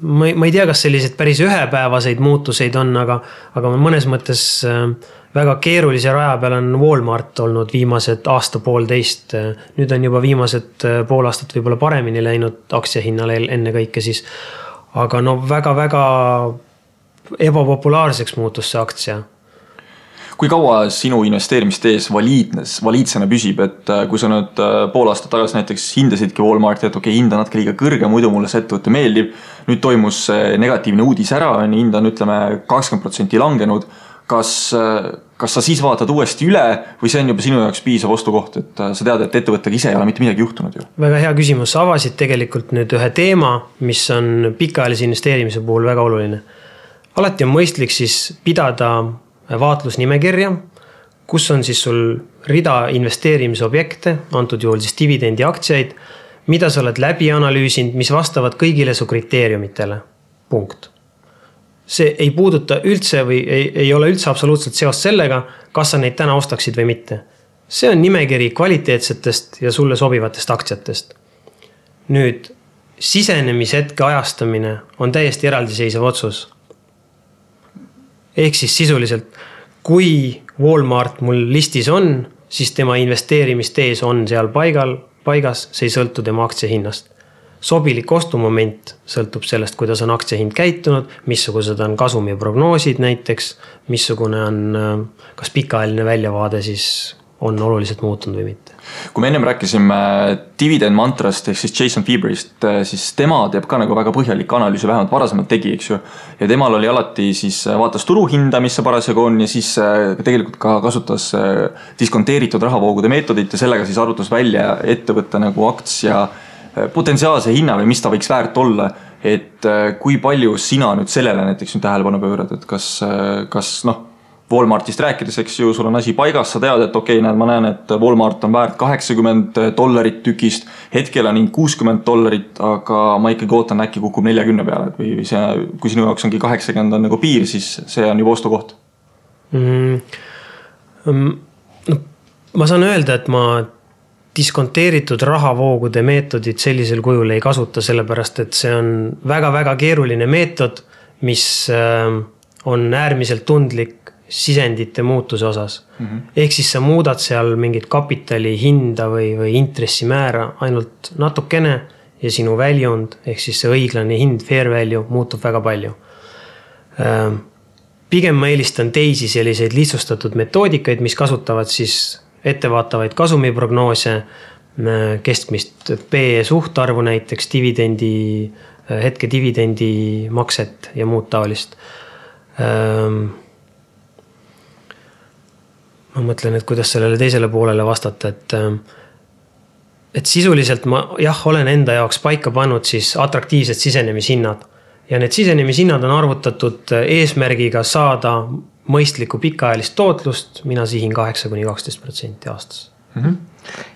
ma ei, ma ei tea, kas selliseid päris ühepäevaseid muutuseid on, aga, aga mõnes mõttes äh, väga keerulise raja peal on Walmart olnud viimased aasta-poolteist. nüüd on juba viimased äh, pool aastat võib-olla paremini läinud aktsiahinnale ennekõike siis aga no väga-väga ebapopulaarseks muutus see aktsia kui kaua sinu investeerimistees valiidnes, valiidsena püsib, et äh, kui sa nüüd äh, pool aastat tagasi näiteks hindasidki Walmarti, et okei okay,, hind on natuke liiga kõrge, muidu mulle see ettevõte meeldib. nüüd toimus negatiivne uudis ära, on hind on ütleme kakskümmend protsenti langenud. kas äh, kas sa siis vaatad uuesti üle või see on juba sinu jaoks piisav ostukoht, et äh, sa tead, et ettevõttega ise ei ole mitte midagi juhtunud ju? väga hea küsimus, sa avasid tegelikult nüüd ühe teema, mis on pikaajalise investeerimise puhul väga oluline. alati on mõistlik siis pidada vaatlusnimekirja, kus on siis sul rida investeerimisobjekte, antud juhul siis dividendiaktsiaid, mida sa oled läbi analüüsinud, mis vastavad kõigile su kriteeriumitele, punkt see ei puuduta üldse või ei, ei ole üldse absoluutselt seost sellega, kas sa neid täna ostaksid või mitte. see on nimekiri kvaliteetsetest ja sulle sobivatest aktsiatest. nüüd sisenemishetke ajastamine on täiesti eraldiseisev otsus. ehk siis sisuliselt, kui Walmart mul listis on, siis tema investeerimistees on seal paigal, paigas, see ei sõltu tema aktsia hinnast sobilik ostumoment sõltub sellest, kuidas on aktsia hind käitunud, missugused on kasumiprognoosid näiteks, missugune on, äh, kas pikaajaline väljavaade siis on oluliselt muutunud või mitte. kui me ennem rääkisime dividend mantrast ehk siis Jason Fieberist, äh, siis tema teeb ka nagu väga põhjalikke analüüse, vähemalt varasemalt tegi, eks ju. ja temal oli alati siis, äh, vaatas turuhinda, mis see parasjagu on ja siis tegelikult ka kasutas diskonteeritud rahavoogude meetodit ja sellega siis arvutas välja ettevõtte nagu aktsia potentsiaalse hinna või mis ta võiks väärt olla. et äh, kui palju sina nüüd sellele näiteks nüüd tähelepanu pöörad, et kas, äh, kas noh, Walmartist rääkides, eks ju, sul on asi paigas, sa tead, et okei okay,, näed, ma näen, et Walmart on väärt kaheksakümmend dollarit tükist. hetkel on hind kuuskümmend dollarit, aga ma ikkagi ootan, äkki kukub neljakümne peale või see, kui sinu jaoks ongi kaheksakümmend on nagu piir, siis see on juba ostukoht mm,. mm no ma saan öelda, et ma diskonteeritud rahavoogude meetodit sellisel kujul ei kasuta, sellepärast et see on väga-väga keeruline meetod, mis ähm, on äärmiselt tundlik sisendite muutuse osas mm. -hmm. ehk siis sa muudad seal mingit kapitali hinda või, või intressimäära ainult natukene ja sinu väljund ehk siis see õiglane hind, fair value muutub väga palju. Ähm, pigem ma eelistan teisi selliseid lihtsustatud metoodikaid, mis kasutavad siis ettevaatavaid kasumiprognoose, keskmist PE suhtarvu näiteks, dividendi, hetke dividendi makset ja muud taolist ähm, ma mõtlen, et kuidas sellele teisele poolele vastata, et. Ähm, et sisuliselt ma jah, olen enda jaoks paika pannud siis atraktiivsed sisenemishinnad. ja need sisenemishinnad on arvutatud äh, eesmärgiga saada mõistlikku pikaajalist tootlust, mina sihin kaheksa kuni kaksteist protsenti aastas. Mm. -hmm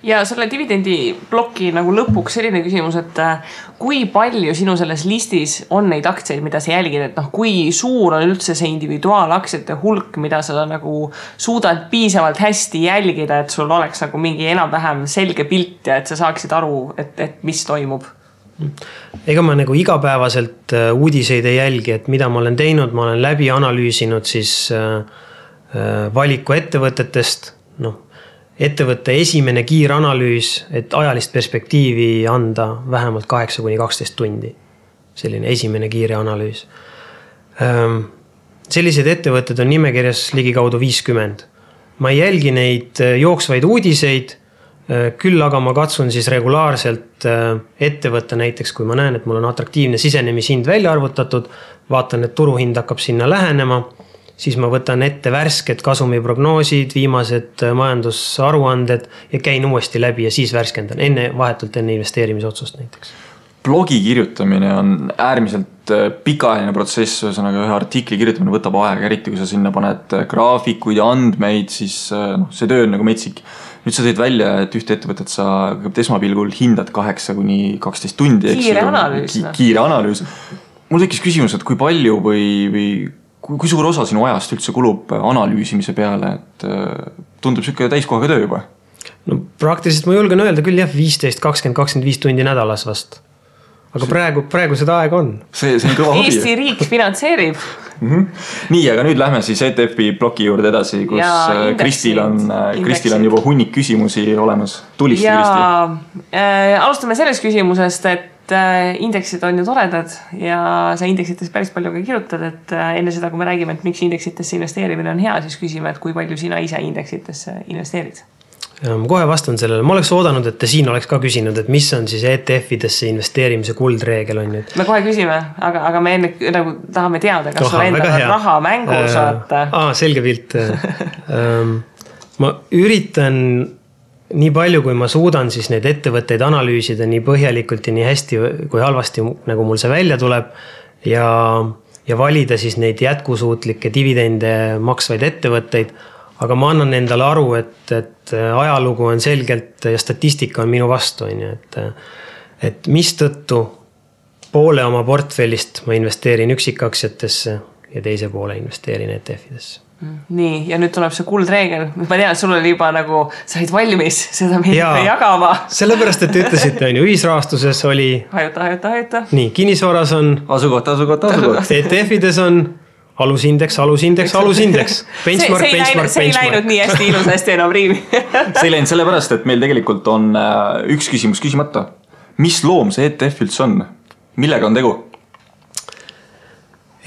ja selle dividendi ploki nagu lõpuks selline küsimus, et äh, kui palju sinu selles listis on neid aktsiaid, mida sa jälgid, et noh, kui suur on üldse see individuaalaktsiate hulk, mida sa nagu suudad piisavalt hästi jälgida, et sul oleks nagu mingi enam-vähem selge pilt ja et sa saaksid aru, et, et mis toimub ega ma nagu igapäevaselt äh, uudiseid ei jälgi, et mida ma olen teinud, ma olen läbi analüüsinud siis äh, valiku ettevõtetest, noh ettevõtte esimene kiiranalüüs, et ajalist perspektiivi anda vähemalt kaheksa kuni kaksteist tundi. selline esimene kiire analüüs. Ehm, selliseid ettevõtteid on nimekirjas ligikaudu viiskümmend. ma ei jälgi neid äh, jooksvaid uudiseid. Äh, küll aga ma katsun siis regulaarselt äh, ette võtta, näiteks kui ma näen, et mul on atraktiivne sisenemishind välja arvutatud, vaatan, et turuhind hakkab sinna lähenema siis ma võtan ette värsked kasumiprognoosid, viimased äh, majandusaruanded ja käin uuesti läbi ja siis värskendan enne, vahetult enne investeerimisotsust näiteks. blogi kirjutamine on äärmiselt pikaajaline protsess, ühesõnaga ühe artikli kirjutamine võtab aega, eriti kui sa sinna paned graafikuid ja andmeid, siis noh, see töö on nagu metsik. Nüüd sa tõid välja, et ühte ettevõtet sa esmapilgul hindad kaheksa kuni kaksteist tundi. kiire analüüs Ki. Noh. kiire analüüs. mul tekkis küsimus, et kui palju või, või kui, kui suur osa sinu ajast üldse kulub analüüsimise peale, et äh, tundub sihuke täiskohaga töö juba? no praktiliselt ma julgen öelda küll jah, viisteist, kakskümmend, kakskümmend viis tundi nädalas vast. Aga praegu, praegu seda aega on. see, see on kõva hobi. Eesti riik finantseerib mm. -hmm. nii, aga nüüd lähme siis ETF-i ploki juurde edasi, kus ja, äh, Kristil on, Kristil on juba hunnik küsimusi olemas. tulista, Kristi äh,. alustame sellest küsimusest, et et äh, indeksid on ju toredad ja sa indeksitest päris palju ka kirjutad, et äh, enne seda, kui me räägime, et miks indeksitesse investeerimine on hea, siis küsime, et kui palju sina ise indeksitesse investeerid? Ma kohe vastan sellele, ma oleks oodanud, et te siin oleks ka küsinud, et mis on siis ETF-idesse investeerimise kuldreegel on ju. me kohe küsime, aga, aga me enne nagu tahame teada, kas sul endal on raha mängus, vaata. aa, selge pilt [laughs] ähm, ma üritan nii palju, kui ma suudan siis neid ettevõtteid analüüsida nii põhjalikult ja nii hästi kui halvasti, nagu mul see välja tuleb. ja, ja valida siis neid jätkusuutlikke dividende maksvaid ettevõtteid. Aga ma annan endale aru, et, et ajalugu on selgelt ja statistika on minu vastu, on ju, et. et mistõttu poole oma portfellist ma investeerin üksikaktsiatesse ja teise poole investeerin ETF-idesse nii, ja nüüd tuleb see kuldreegel, ma tean, sul oli juba nagu, sa olid valmis seda meiega jagama. sellepärast, et te ütlesite, on ju, ühisrahastuses oli. hajuta, hajuta, hajuta. nii, kinnisvaras on. asukoht, asukoht, asukoht. ETF-ides on alusindeks, alusindeks, [laughs] alusindeks. Benchmark, benchmark, see ei läinud nii hästi ilusasti enam riimi [laughs] see ei läinud sellepärast, et meil tegelikult on äh, üks küsimus küsimata. mis loom see ETF üldse on? millega on tegu?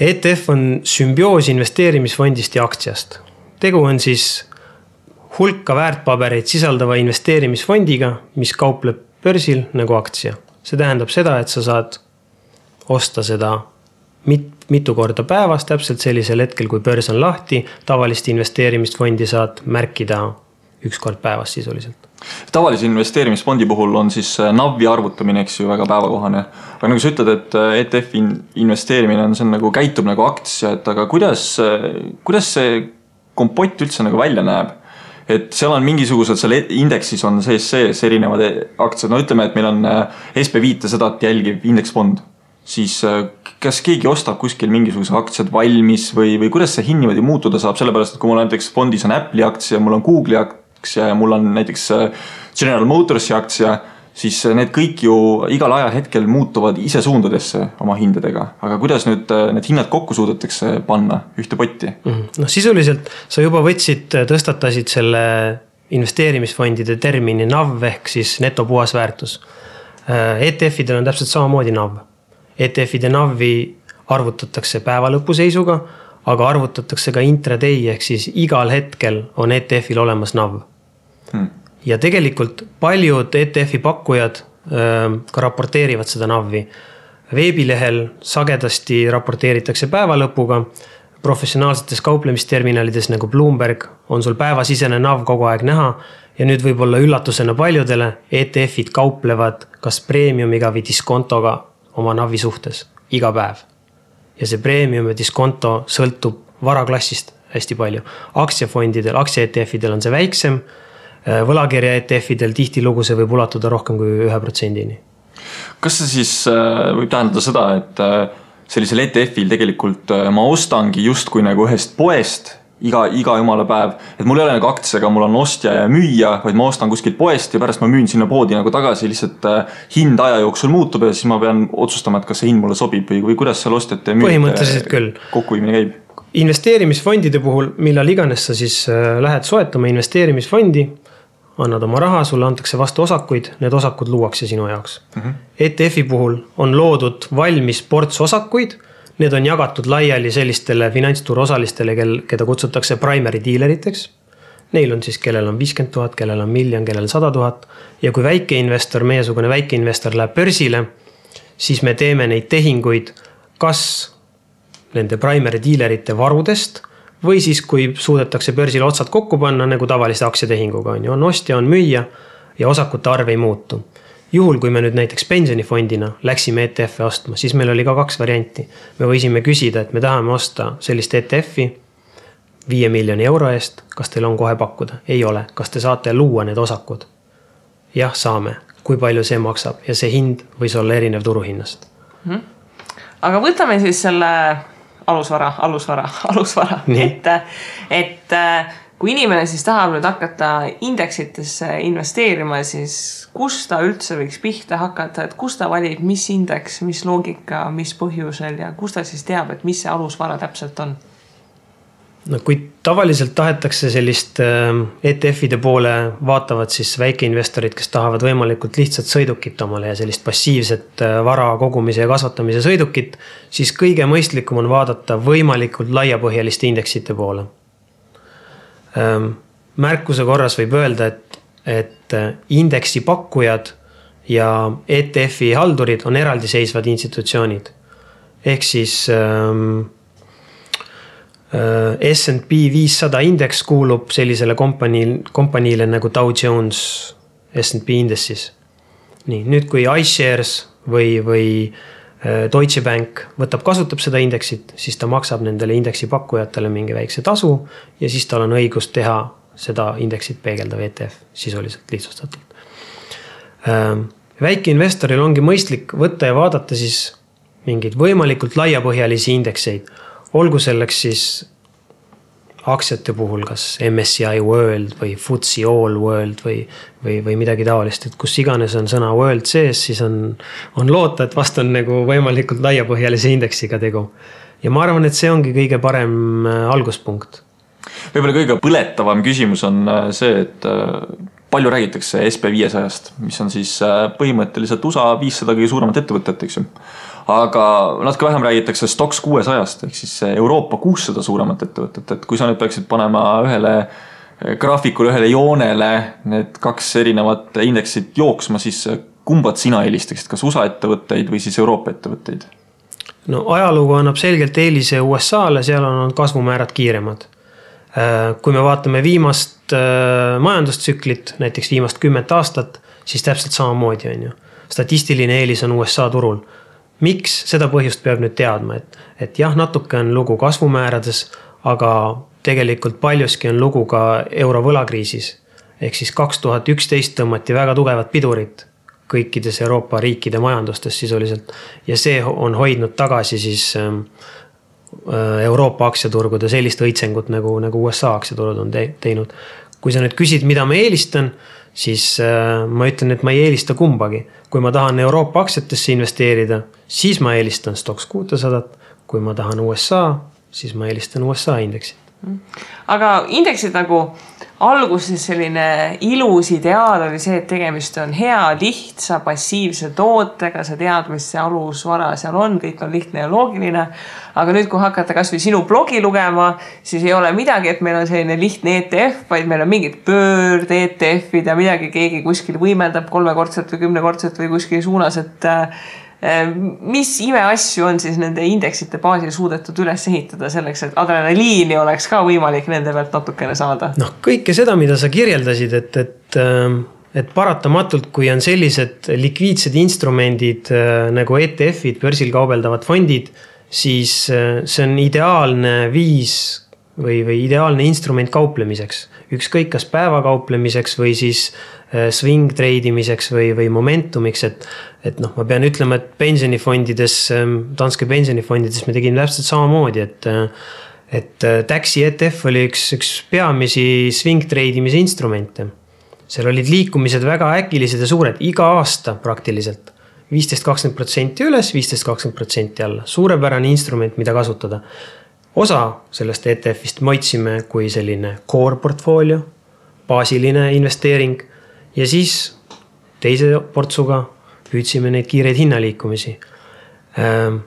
ETF on sümbioos investeerimisfondist ja aktsiast. tegu on siis hulka väärtpabereid sisaldava investeerimisfondiga, mis kaupleb börsil nagu aktsia. see tähendab seda, et sa saad osta seda mit-, mitu korda päevas, täpselt sellisel hetkel, kui börs on lahti. tavalist investeerimisfondi saad märkida üks kord päevas sisuliselt tavalise investeerimisfondi puhul on siis äh, NAV-i arvutamine, eks ju, väga päevakohane. aga nagu sa ütled, et äh, ETF-i investeerimine on, see on nagu, käitub nagu aktsia, et aga kuidas, äh, kuidas see kompott üldse nagu välja näeb? et seal on mingisugused, seal indeksis on sees sees erinevad aktsiad, no ütleme, et meil on SB viitesadat jälgiv indeksfond. Siis kas keegi ostab kuskil mingisuguse aktsiad valmis või, või kuidas see hind niimoodi muutuda saab, sellepärast et kui mul näiteks fondis on Apple'i aktsia, mul on Google'i aktsia ja mul on näiteks äh, General Motorsi aktsia, siis äh, need kõik ju igal ajahetkel muutuvad ise suundadesse oma hindadega. aga kuidas nüüd äh, need hinnad kokku suudetakse panna ühte potti? Mhm. noh, sisuliselt sa juba võtsid, tõstatasid selle investeerimisfondide termini NAV ehk siis neto puhasväärtus. ETF-idel on täpselt samamoodi NAV. ETF-ide NAV-i arvutatakse päeva lõpu seisuga aga arvutatakse ka intraday ehk siis igal hetkel on ETF-il olemas NAV. hmm.. ja tegelikult paljud ETF-i pakkujad äh, ka raporteerivad seda NAV-i. veebilehel sagedasti raporteeritakse päeva lõpuga. professionaalsetes kauplemisterminalides nagu Bloomberg on sul päevasisene NAV kogu aeg näha ja nüüd võib-olla üllatusena paljudele, ETF-id kauplevad kas preemiumiga või diskontoga oma NAV-i suhtes iga päev. ja see preemium ja diskonto sõltub varaklassist hästi palju. aktsiafondidel, aktsia ETF-idel on see väiksem. võlakirja ETF-idel tihtilugu see võib ulatuda rohkem kui ühe protsendini. kas see siis äh, võib tähendada seda, et äh, sellisel ETF-il tegelikult äh, ma ostangi justkui nagu ühest poest iga, iga jumala päev. et mul ei ole nagu aktsiaga, mul on ostja ja müüja, vaid ma ostan kuskilt poest ja pärast ma müün sinna poodi nagu tagasi, lihtsalt äh, hind aja jooksul muutub ja siis ma pean otsustama, et kas see hind mulle sobib või, või kuidas seal ostjate ja müüjate kokkuviimine käib? investeerimisfondide puhul, millal iganes sa siis äh, lähed soetama investeerimisfondi, annad oma raha, sulle antakse vastu osakuid, need osakud luuakse sinu jaoks mm. -hmm. ETF-i puhul on loodud valmis ports osakuid Need on jagatud laiali sellistele finantsturu osalistele, kel, keda kutsutakse primary dealer iteks. Neil on siis, kellel on viiskümmend tuhat, kellel on miljon, kellel sada tuhat. ja kui väikeinvestor, meiesugune väikeinvestor läheb börsile, siis me teeme neid tehinguid kas nende primary dealer ite varudest või siis, kui suudetakse börsil otsad kokku panna nagu tavalise aktsiatehinguga on ju, on ostja, on müüja ja osakute arv ei muutu juhul, kui me nüüd näiteks pensionifondina läksime ETF-e ostma, siis meil oli ka kaks varianti. me võisime küsida, et me tahame osta sellist ETF-i viie miljoni euro eest, kas teil on kohe pakkuda? ei ole, kas te saate luua need osakud? jah, saame. kui palju see maksab ja see hind võis olla erinev turuhinnast mm. -hmm. aga võtame siis selle alusvara, alusvara, [laughs] alusvara ette, et kui inimene siis tahab nüüd hakata indeksitesse investeerima, siis kus ta üldse võiks pihta hakata, et kus ta valib, mis indeks, mis loogika, mis põhjusel ja kus ta siis teab, et mis see alusvara täpselt on? no kui tavaliselt tahetakse sellist äh, ETF-ide poole vaatavad siis väikeinvestorid, kes tahavad võimalikult lihtsat sõidukit omale ja sellist passiivset äh, vara kogumise ja kasvatamise sõidukit, siis kõige mõistlikum on vaadata võimalikult laiapõhjaliste indeksite poole märkuse korras võib öelda, et, et äh, indeksi pakkujad ja ETF-i haldurid on eraldiseisvad institutsioonid. ehk siis ähm, äh, SNP viissada indeks kuulub sellisele kompanii, kompaniile nagu Dow Jones SNP indessis. nii, nüüd kui iShares või, või Deutsche Bank võtab, kasutab seda indeksit, siis ta maksab nendele indeksi pakkujatele mingi väikse tasu ja siis tal on õigus teha seda indeksit peegeldav ETF sisuliselt lihtsustatult. Ähm, väikeinvestoril ongi mõistlik võtta ja vaadata siis mingeid võimalikult laiapõhjalisi indekseid, olgu selleks siis aktsiate puhul, kas MSCI World või FTSE All World või, või, või midagi taolist, et kus iganes on sõna world sees, siis on, on loota, et vast on nagu võimalikult laiapõhjalise indeksiga tegu. ja ma arvan, et see ongi kõige parem äh, alguspunkt. võib-olla kõige põletavam küsimus on äh, see, et äh, palju räägitakse SB viiesajast, mis on siis põhimõtteliselt USA viissada kõige suuremat ettevõtet, eks ju aga natuke vähem räägitakse Stoxx kuuesajast ehk siis Euroopa kuussada suuremat ettevõtet, et kui sa nüüd peaksid panema ühele graafikule, ühele joonele need kaks erinevat indeksit jooksma, siis kumbat sina eelistaksid, kas USA ettevõtteid või siis Euroopa ettevõtteid? no ajalugu annab selgelt eelise USA-le, seal on olnud kasvumäärad kiiremad. Äh, kui me vaatame viimast äh, majandustsüklit, näiteks viimast kümmet aastat, siis täpselt samamoodi, on ju. statistiline eelis on USA turul miks, seda põhjust peab nüüd teadma, et, et jah, natuke on lugu kasvumäärades, aga tegelikult paljuski on lugu ka eurovõlakriisis. ehk siis kaks tuhat üksteist tõmmati väga tugevat pidurit kõikides Euroopa riikide majandustes sisuliselt ja see on hoidnud tagasi siis ähm, äh, Euroopa aktsiaturgude sellist õitsengut nagu, nagu USA aktsiaturud on te teinud. kui sa nüüd küsid, mida ma eelistan siis äh, ma ütlen, et ma ei eelista kumbagi. kui ma tahan Euroopa aktsiatesse investeerida, siis ma eelistan Stoxx kuutesadat. kui ma tahan USA, siis ma eelistan USA indeksit aga indeksid nagu alguses selline ilus ideaal oli see, et tegemist on hea, lihtsa, passiivse tootega, sa tead, mis see alusvara seal on, kõik on lihtne ja loogiline. aga nüüd, kui hakata kasvõi sinu blogi lugema, siis ei ole midagi, et meil on selline lihtne ETF, vaid meil on mingid pöörd ETF-id ja midagi keegi kuskil võimeldab kolmekordselt või kümnekordselt või kuskil suunas, et Ehm, mis imeasju on siis nende indeksite baasil suudetud üles ehitada selleks, et adrenaliini oleks ka võimalik nende pealt natukene saada? noh, kõike seda, mida sa kirjeldasid, et, et, ähm, et paratamatult, kui on sellised likviidsed instrumendid äh, nagu ETF-id, börsil kaubeldavad fondid, siis see on ideaalne viis või, või ideaalne instrument kauplemiseks. ükskõik, kas päevakauplemiseks või siis swing trade imiseks või, või momentumiks, et. et noh, ma pean ütlema, et pensionifondides, ähm, Danske pensionifondides me tegime täpselt samamoodi, et. Äh, et äh, Taxi ETF oli üks, üks peamisi swing trade imise instrumente. seal olid liikumised väga äkilised ja suured, iga aasta praktiliselt viisteist, kakskümmend protsenti üles, viisteist, kakskümmend protsenti alla, suurepärane instrument, mida kasutada osa sellest ETF-ist me hoidsime kui selline core portfoolio, baasiline investeering ja siis teise portsuga püüdsime neid kiireid hinnaliikumisi. Ähm,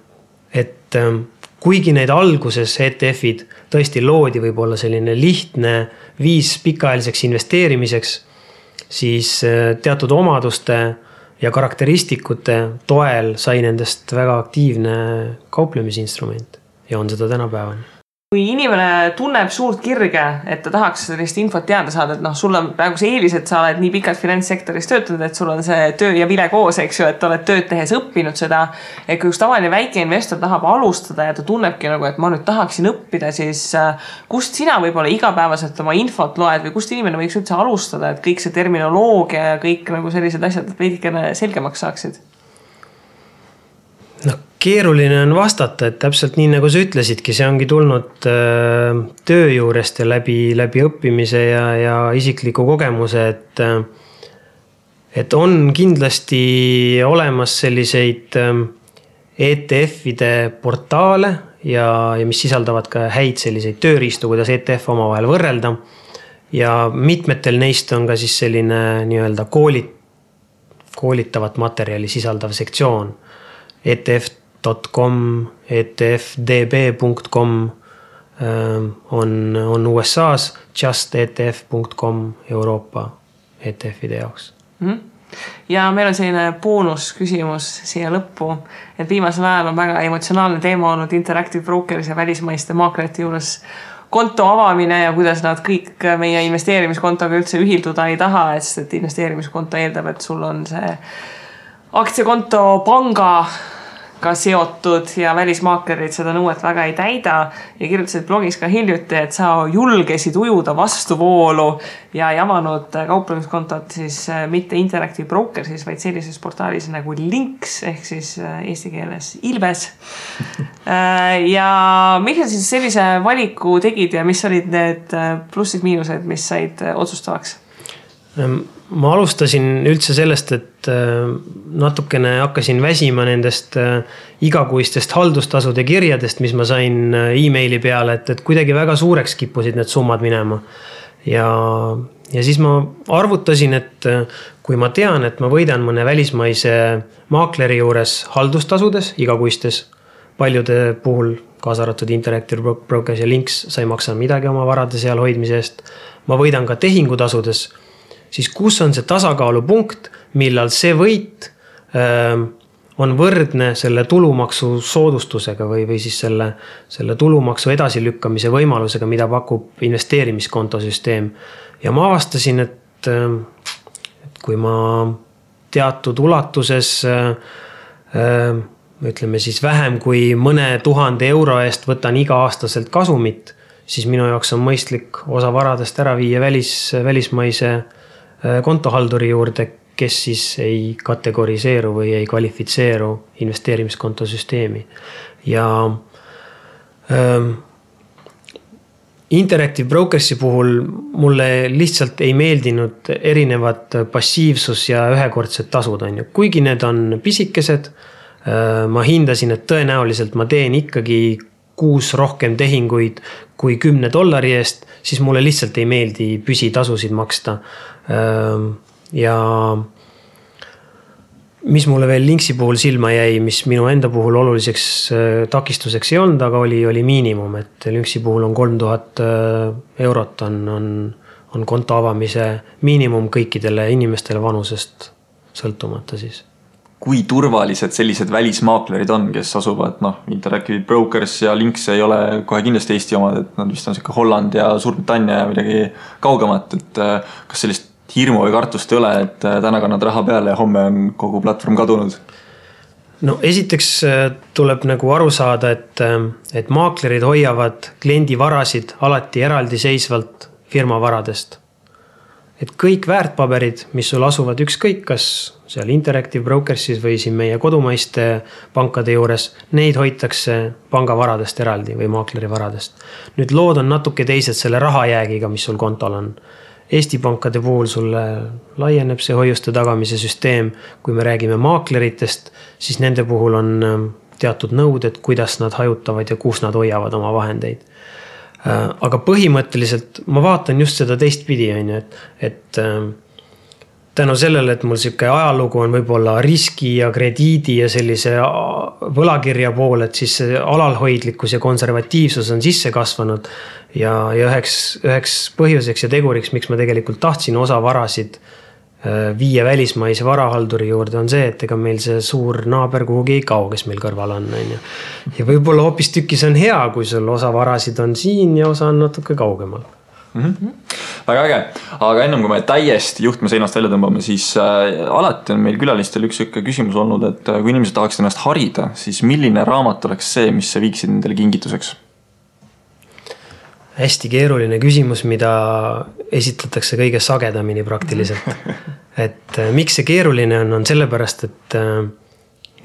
et ähm, kuigi need alguses ETF-id tõesti loodi võib-olla selline lihtne viis pikaajaliseks investeerimiseks, siis äh, teatud omaduste ja karakteristikute toel sai nendest väga aktiivne kauplemisinstrument ja on seda tänapäevani kui inimene tunneb suurt kirge, et ta tahaks sellist infot teada saada, et noh, sul on praegu see eelis, et sa oled nii pikalt finantssektoris töötanud, et sul on see töö ja vile koos, eks ju, et oled tööd tehes õppinud seda. et kui üks tavaline väikeinvestor tahab alustada ja ta tunnebki nagu, et ma nüüd tahaksin õppida, siis äh, kust sina võib-olla igapäevaselt oma infot loed või kust inimene võiks üldse alustada, et kõik see terminoloogia ja kõik nagu sellised asjad veidikene selgemaks saaksid? Keeruline on vastata, et täpselt nii, nagu sa ütlesidki, see ongi tulnud äh, töö juurest ja läbi, läbi õppimise ja, ja isikliku kogemuse, et äh,. et on kindlasti olemas selliseid äh, ETF-ide portaale ja, ja mis sisaldavad ka häid selliseid tööriistu, kuidas ETF omavahel võrrelda. ja mitmetel neist on ka siis selline nii-öelda kooli, koolitavat materjali sisaldav sektsioon ETF ETF.com, etfdb.com ähm, on, on USA-s, justetf.com Euroopa ETF-ide jaoks mm. -hmm ja meil on selline boonusküsimus siia lõppu, et viimasel ajal on väga emotsionaalne teema olnud Interactive Brokeris ja välismaiste maaklerite juures konto avamine ja kuidas nad kõik meie investeerimiskontoga üldse ühilduda ei taha, sest et investeerimiskonto eeldab, et sul on see aktsiakonto panga ka seotud ja välismaaklerid seda nõuet väga ei täida. ja kirjutasid blogis ka hiljuti, et sa julgesid ujuda vastuvoolu ja ei avanud kauplemiskontot siis äh, mitte Interactive Brokersis, vaid sellises portaalis nagu Links ehk siis äh, eesti keeles Ilves. [laughs] Äh, ja miks sa siis sellise valiku tegid ja mis olid need plussid-miinused, mis said otsustavaks? Ma alustasin üldse sellest, et äh, natukene hakkasin väsima nendest äh, igakuistest haldustasude kirjadest, mis ma sain äh, emaili peale, et, et kuidagi väga suureks kippusid need summad minema. ja, ja siis ma arvutasin, et kui ma tean, et ma võidan mõne välismaise maakleri juures haldustasudes igakuistes, paljude puhul, kaasa arvatud Interactive Brokers ja Links, sa ei maksa midagi oma varade seal hoidmise eest. ma võidan ka tehingutasudes siis kus on see tasakaalupunkt, millal see võit öö, ähm, on võrdne selle tulumaksu soodustusega või, või siis selle, selle tulumaksu edasilükkamise võimalusega, mida pakub investeerimiskontosüsteem. ja ma avastasin, et, ähm, et kui ma teatud ulatuses ähm, ütleme siis vähem kui mõne tuhande euro eest võtan iga-aastaselt kasumit, siis minu jaoks on mõistlik osa varadest ära viia välis, välismaise Äh, kontohalduri juurde, kes siis ei kategoriseeru või ei kvalifitseeru investeerimiskonto süsteemi ja ähm, Interactive Brokersi puhul mulle lihtsalt ei meeldinud erinevad passiivsus ja ühekordsed tasud, on ju, kuigi need on pisikesed. Äh, ma hindasin, et tõenäoliselt ma teen ikkagi kuus rohkem tehinguid kui kümne dollari eest, siis mulle lihtsalt ei meeldi püsitasusid maksta. Ja mis mulle veel Linksi puhul silma jäi, mis minu enda puhul oluliseks takistuseks ei olnud, aga oli, oli miinimum, et Linksi puhul on kolm tuhat eurot on, on, on konto avamise miinimum kõikidele inimestele vanusest sõltumata siis. Kui turvalised sellised välismaaklerid on, kes asuvad, noh, Interactive Brokers ja Links ei ole kohe kindlasti Eesti omad, et nad vist on sihuke Holland ja Suurbritannia ja midagi kaugemat, et äh, kas sellist hirmu või kartust ei ole, et äh, täna kannad raha peale ja homme on kogu platvorm kadunud? no esiteks äh, tuleb nagu aru saada, et, et maaklerid hoiavad kliendi varasid alati eraldiseisvalt firma varadest et kõik väärtpaberid, mis sul asuvad ükskõik, kas seal Interactive Brokersis või siin meie kodumaiste pankade juures, neid hoitakse panga varadest eraldi või maakleri varadest. nüüd lood on natuke teised selle rahajäägiga, mis sul kontol on. Eesti pankade puhul sulle laieneb see hoiuste tagamise süsteem, kui me räägime maakleritest, siis nende puhul on ähm, teatud nõuded, kuidas nad hajutavad ja kus nad hoiavad oma vahendeid. Äh, aga põhimõtteliselt ma vaatan just seda teistpidi, on ju, et, et ähm, tänu sellele, et mul sihuke ajalugu on võib-olla riski ja krediidi ja sellise võlakirja pool, et siis see alalhoidlikkus ja konservatiivsus on sisse kasvanud. ja, ja üheks, üheks põhjuseks ja teguriks, miks ma tegelikult tahtsin osa varasid viie välismaise varahalduri juurde on see, et ega meil see suur naaber kuhugi ei kao, kes meil kõrval on, on ju. ja võib-olla hoopistükkis on hea, kui sul osa varasid on siin ja osa on natuke kaugemal mm. -hmm. väga äge, aga ennem kui me täiesti juhtme seinast välja tõmbame, siis äh, alati on meil külalistel üks sihuke küsimus olnud, et äh, kui inimesed tahaksid ennast harida, siis milline raamat oleks see, mis sa viiksid nendele kingituseks? hästi keeruline küsimus, mida esitletakse kõige sagedamini praktiliselt. et äh, miks see keeruline on, on sellepärast, et, äh,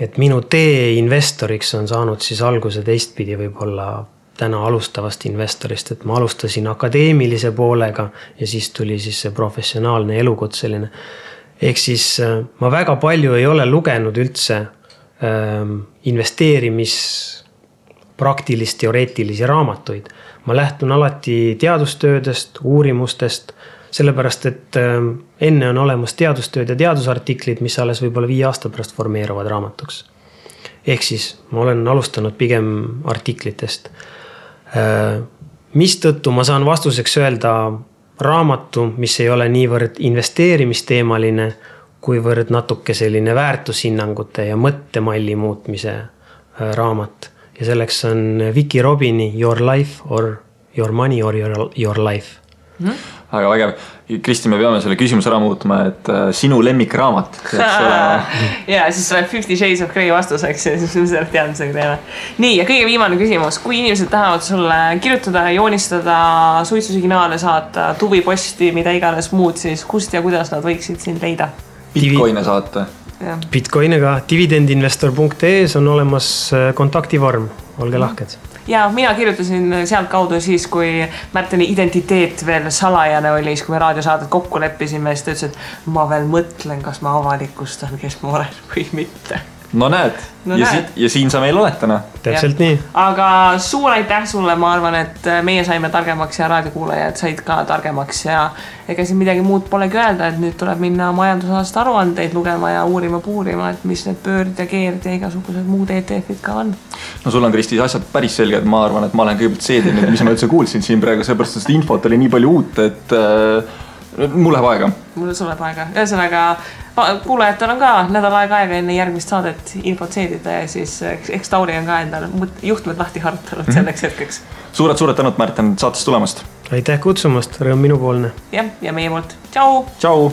et minu tee investoriks on saanud siis alguse teistpidi võib-olla täna alustavast investorist, et ma alustasin akadeemilise poolega ja siis tuli siis see professionaalne elukutseline. ehk siis äh, ma väga palju ei ole lugenud üldse ähm, investeerimis praktilist teoreetilisi raamatuid ma lähtun alati teadustöödest, uurimustest, sellepärast et ähm, enne on olemas teadustööd ja teadusartiklid, mis alles võib-olla viie aasta pärast formeeruvad raamatuks. ehk siis ma olen alustanud pigem artiklitest. Äh, mistõttu ma saan vastuseks öelda raamatu, mis ei ole niivõrd investeerimisteemaline, kuivõrd natuke selline väärtushinnangute ja mõttemalli muutmise äh, raamat. Ja selleks on Vicky Robini Your life or your money or your, your life mm. -hmm väga vägev. Kristi, me peame selle küsimuse ära muutma, et äh, sinu lemmikraamat peaks olema. [laughs] ja siis tuleb Fifty Shades of Grey vastuseks ja siis me selle teadmisega teeme. nii ja kõige viimane küsimus, kui inimesed tahavad sulle kirjutada, joonistada, suitsusignaale saata, tuviposti, mida iganes muud, siis kust ja kuidas nad võiksid sind leida? Bitcoin'e saata Bitcoiniga dividendinvestor.ee-s on olemas äh, kontaktivorm, olge lahked. Ja mina kirjutasin sealtkaudu siis, kui Märteni identiteet veel salajane oli, siis kui me raadiosaadet kokku leppisime, siis ta ütles, et ma veel mõtlen, kas ma avalikustan, kes ma olen või mitte no näed no, ja, näed. Si ja siin sa meil oled täna. täpselt ja. nii. aga suur aitäh sulle, ma arvan, et meie saime targemaks ja raadiokuulajad said ka targemaks ja ega siin midagi muud polegi öelda, et nüüd tuleb minna majandusaasta aruandeid lugema ja uurima-puurima, et mis need pöörd ja keerd ja igasugused muud ETF-id ka on. no sul on, Kristi, asjad päris selged, ma arvan, et ma olen kõigepealt seedinud, mis ma üldse kuulsin siin praegu, sellepärast et seda infot oli nii palju uut, et äh, mul läheb aega. mul läheb aega, ühesõnaga kuulajatel on ka nädal aega aega enne järgmist saadet infot seedida ja siis eks Tauri on ka endal juhtmed lahti harutanud mm -hmm. selleks hetkeks. suured-suured tänud, Märten, saatesse tulemast. aitäh kutsumast, rõõm minupoolne. jah, ja meie poolt, tšau. tšau.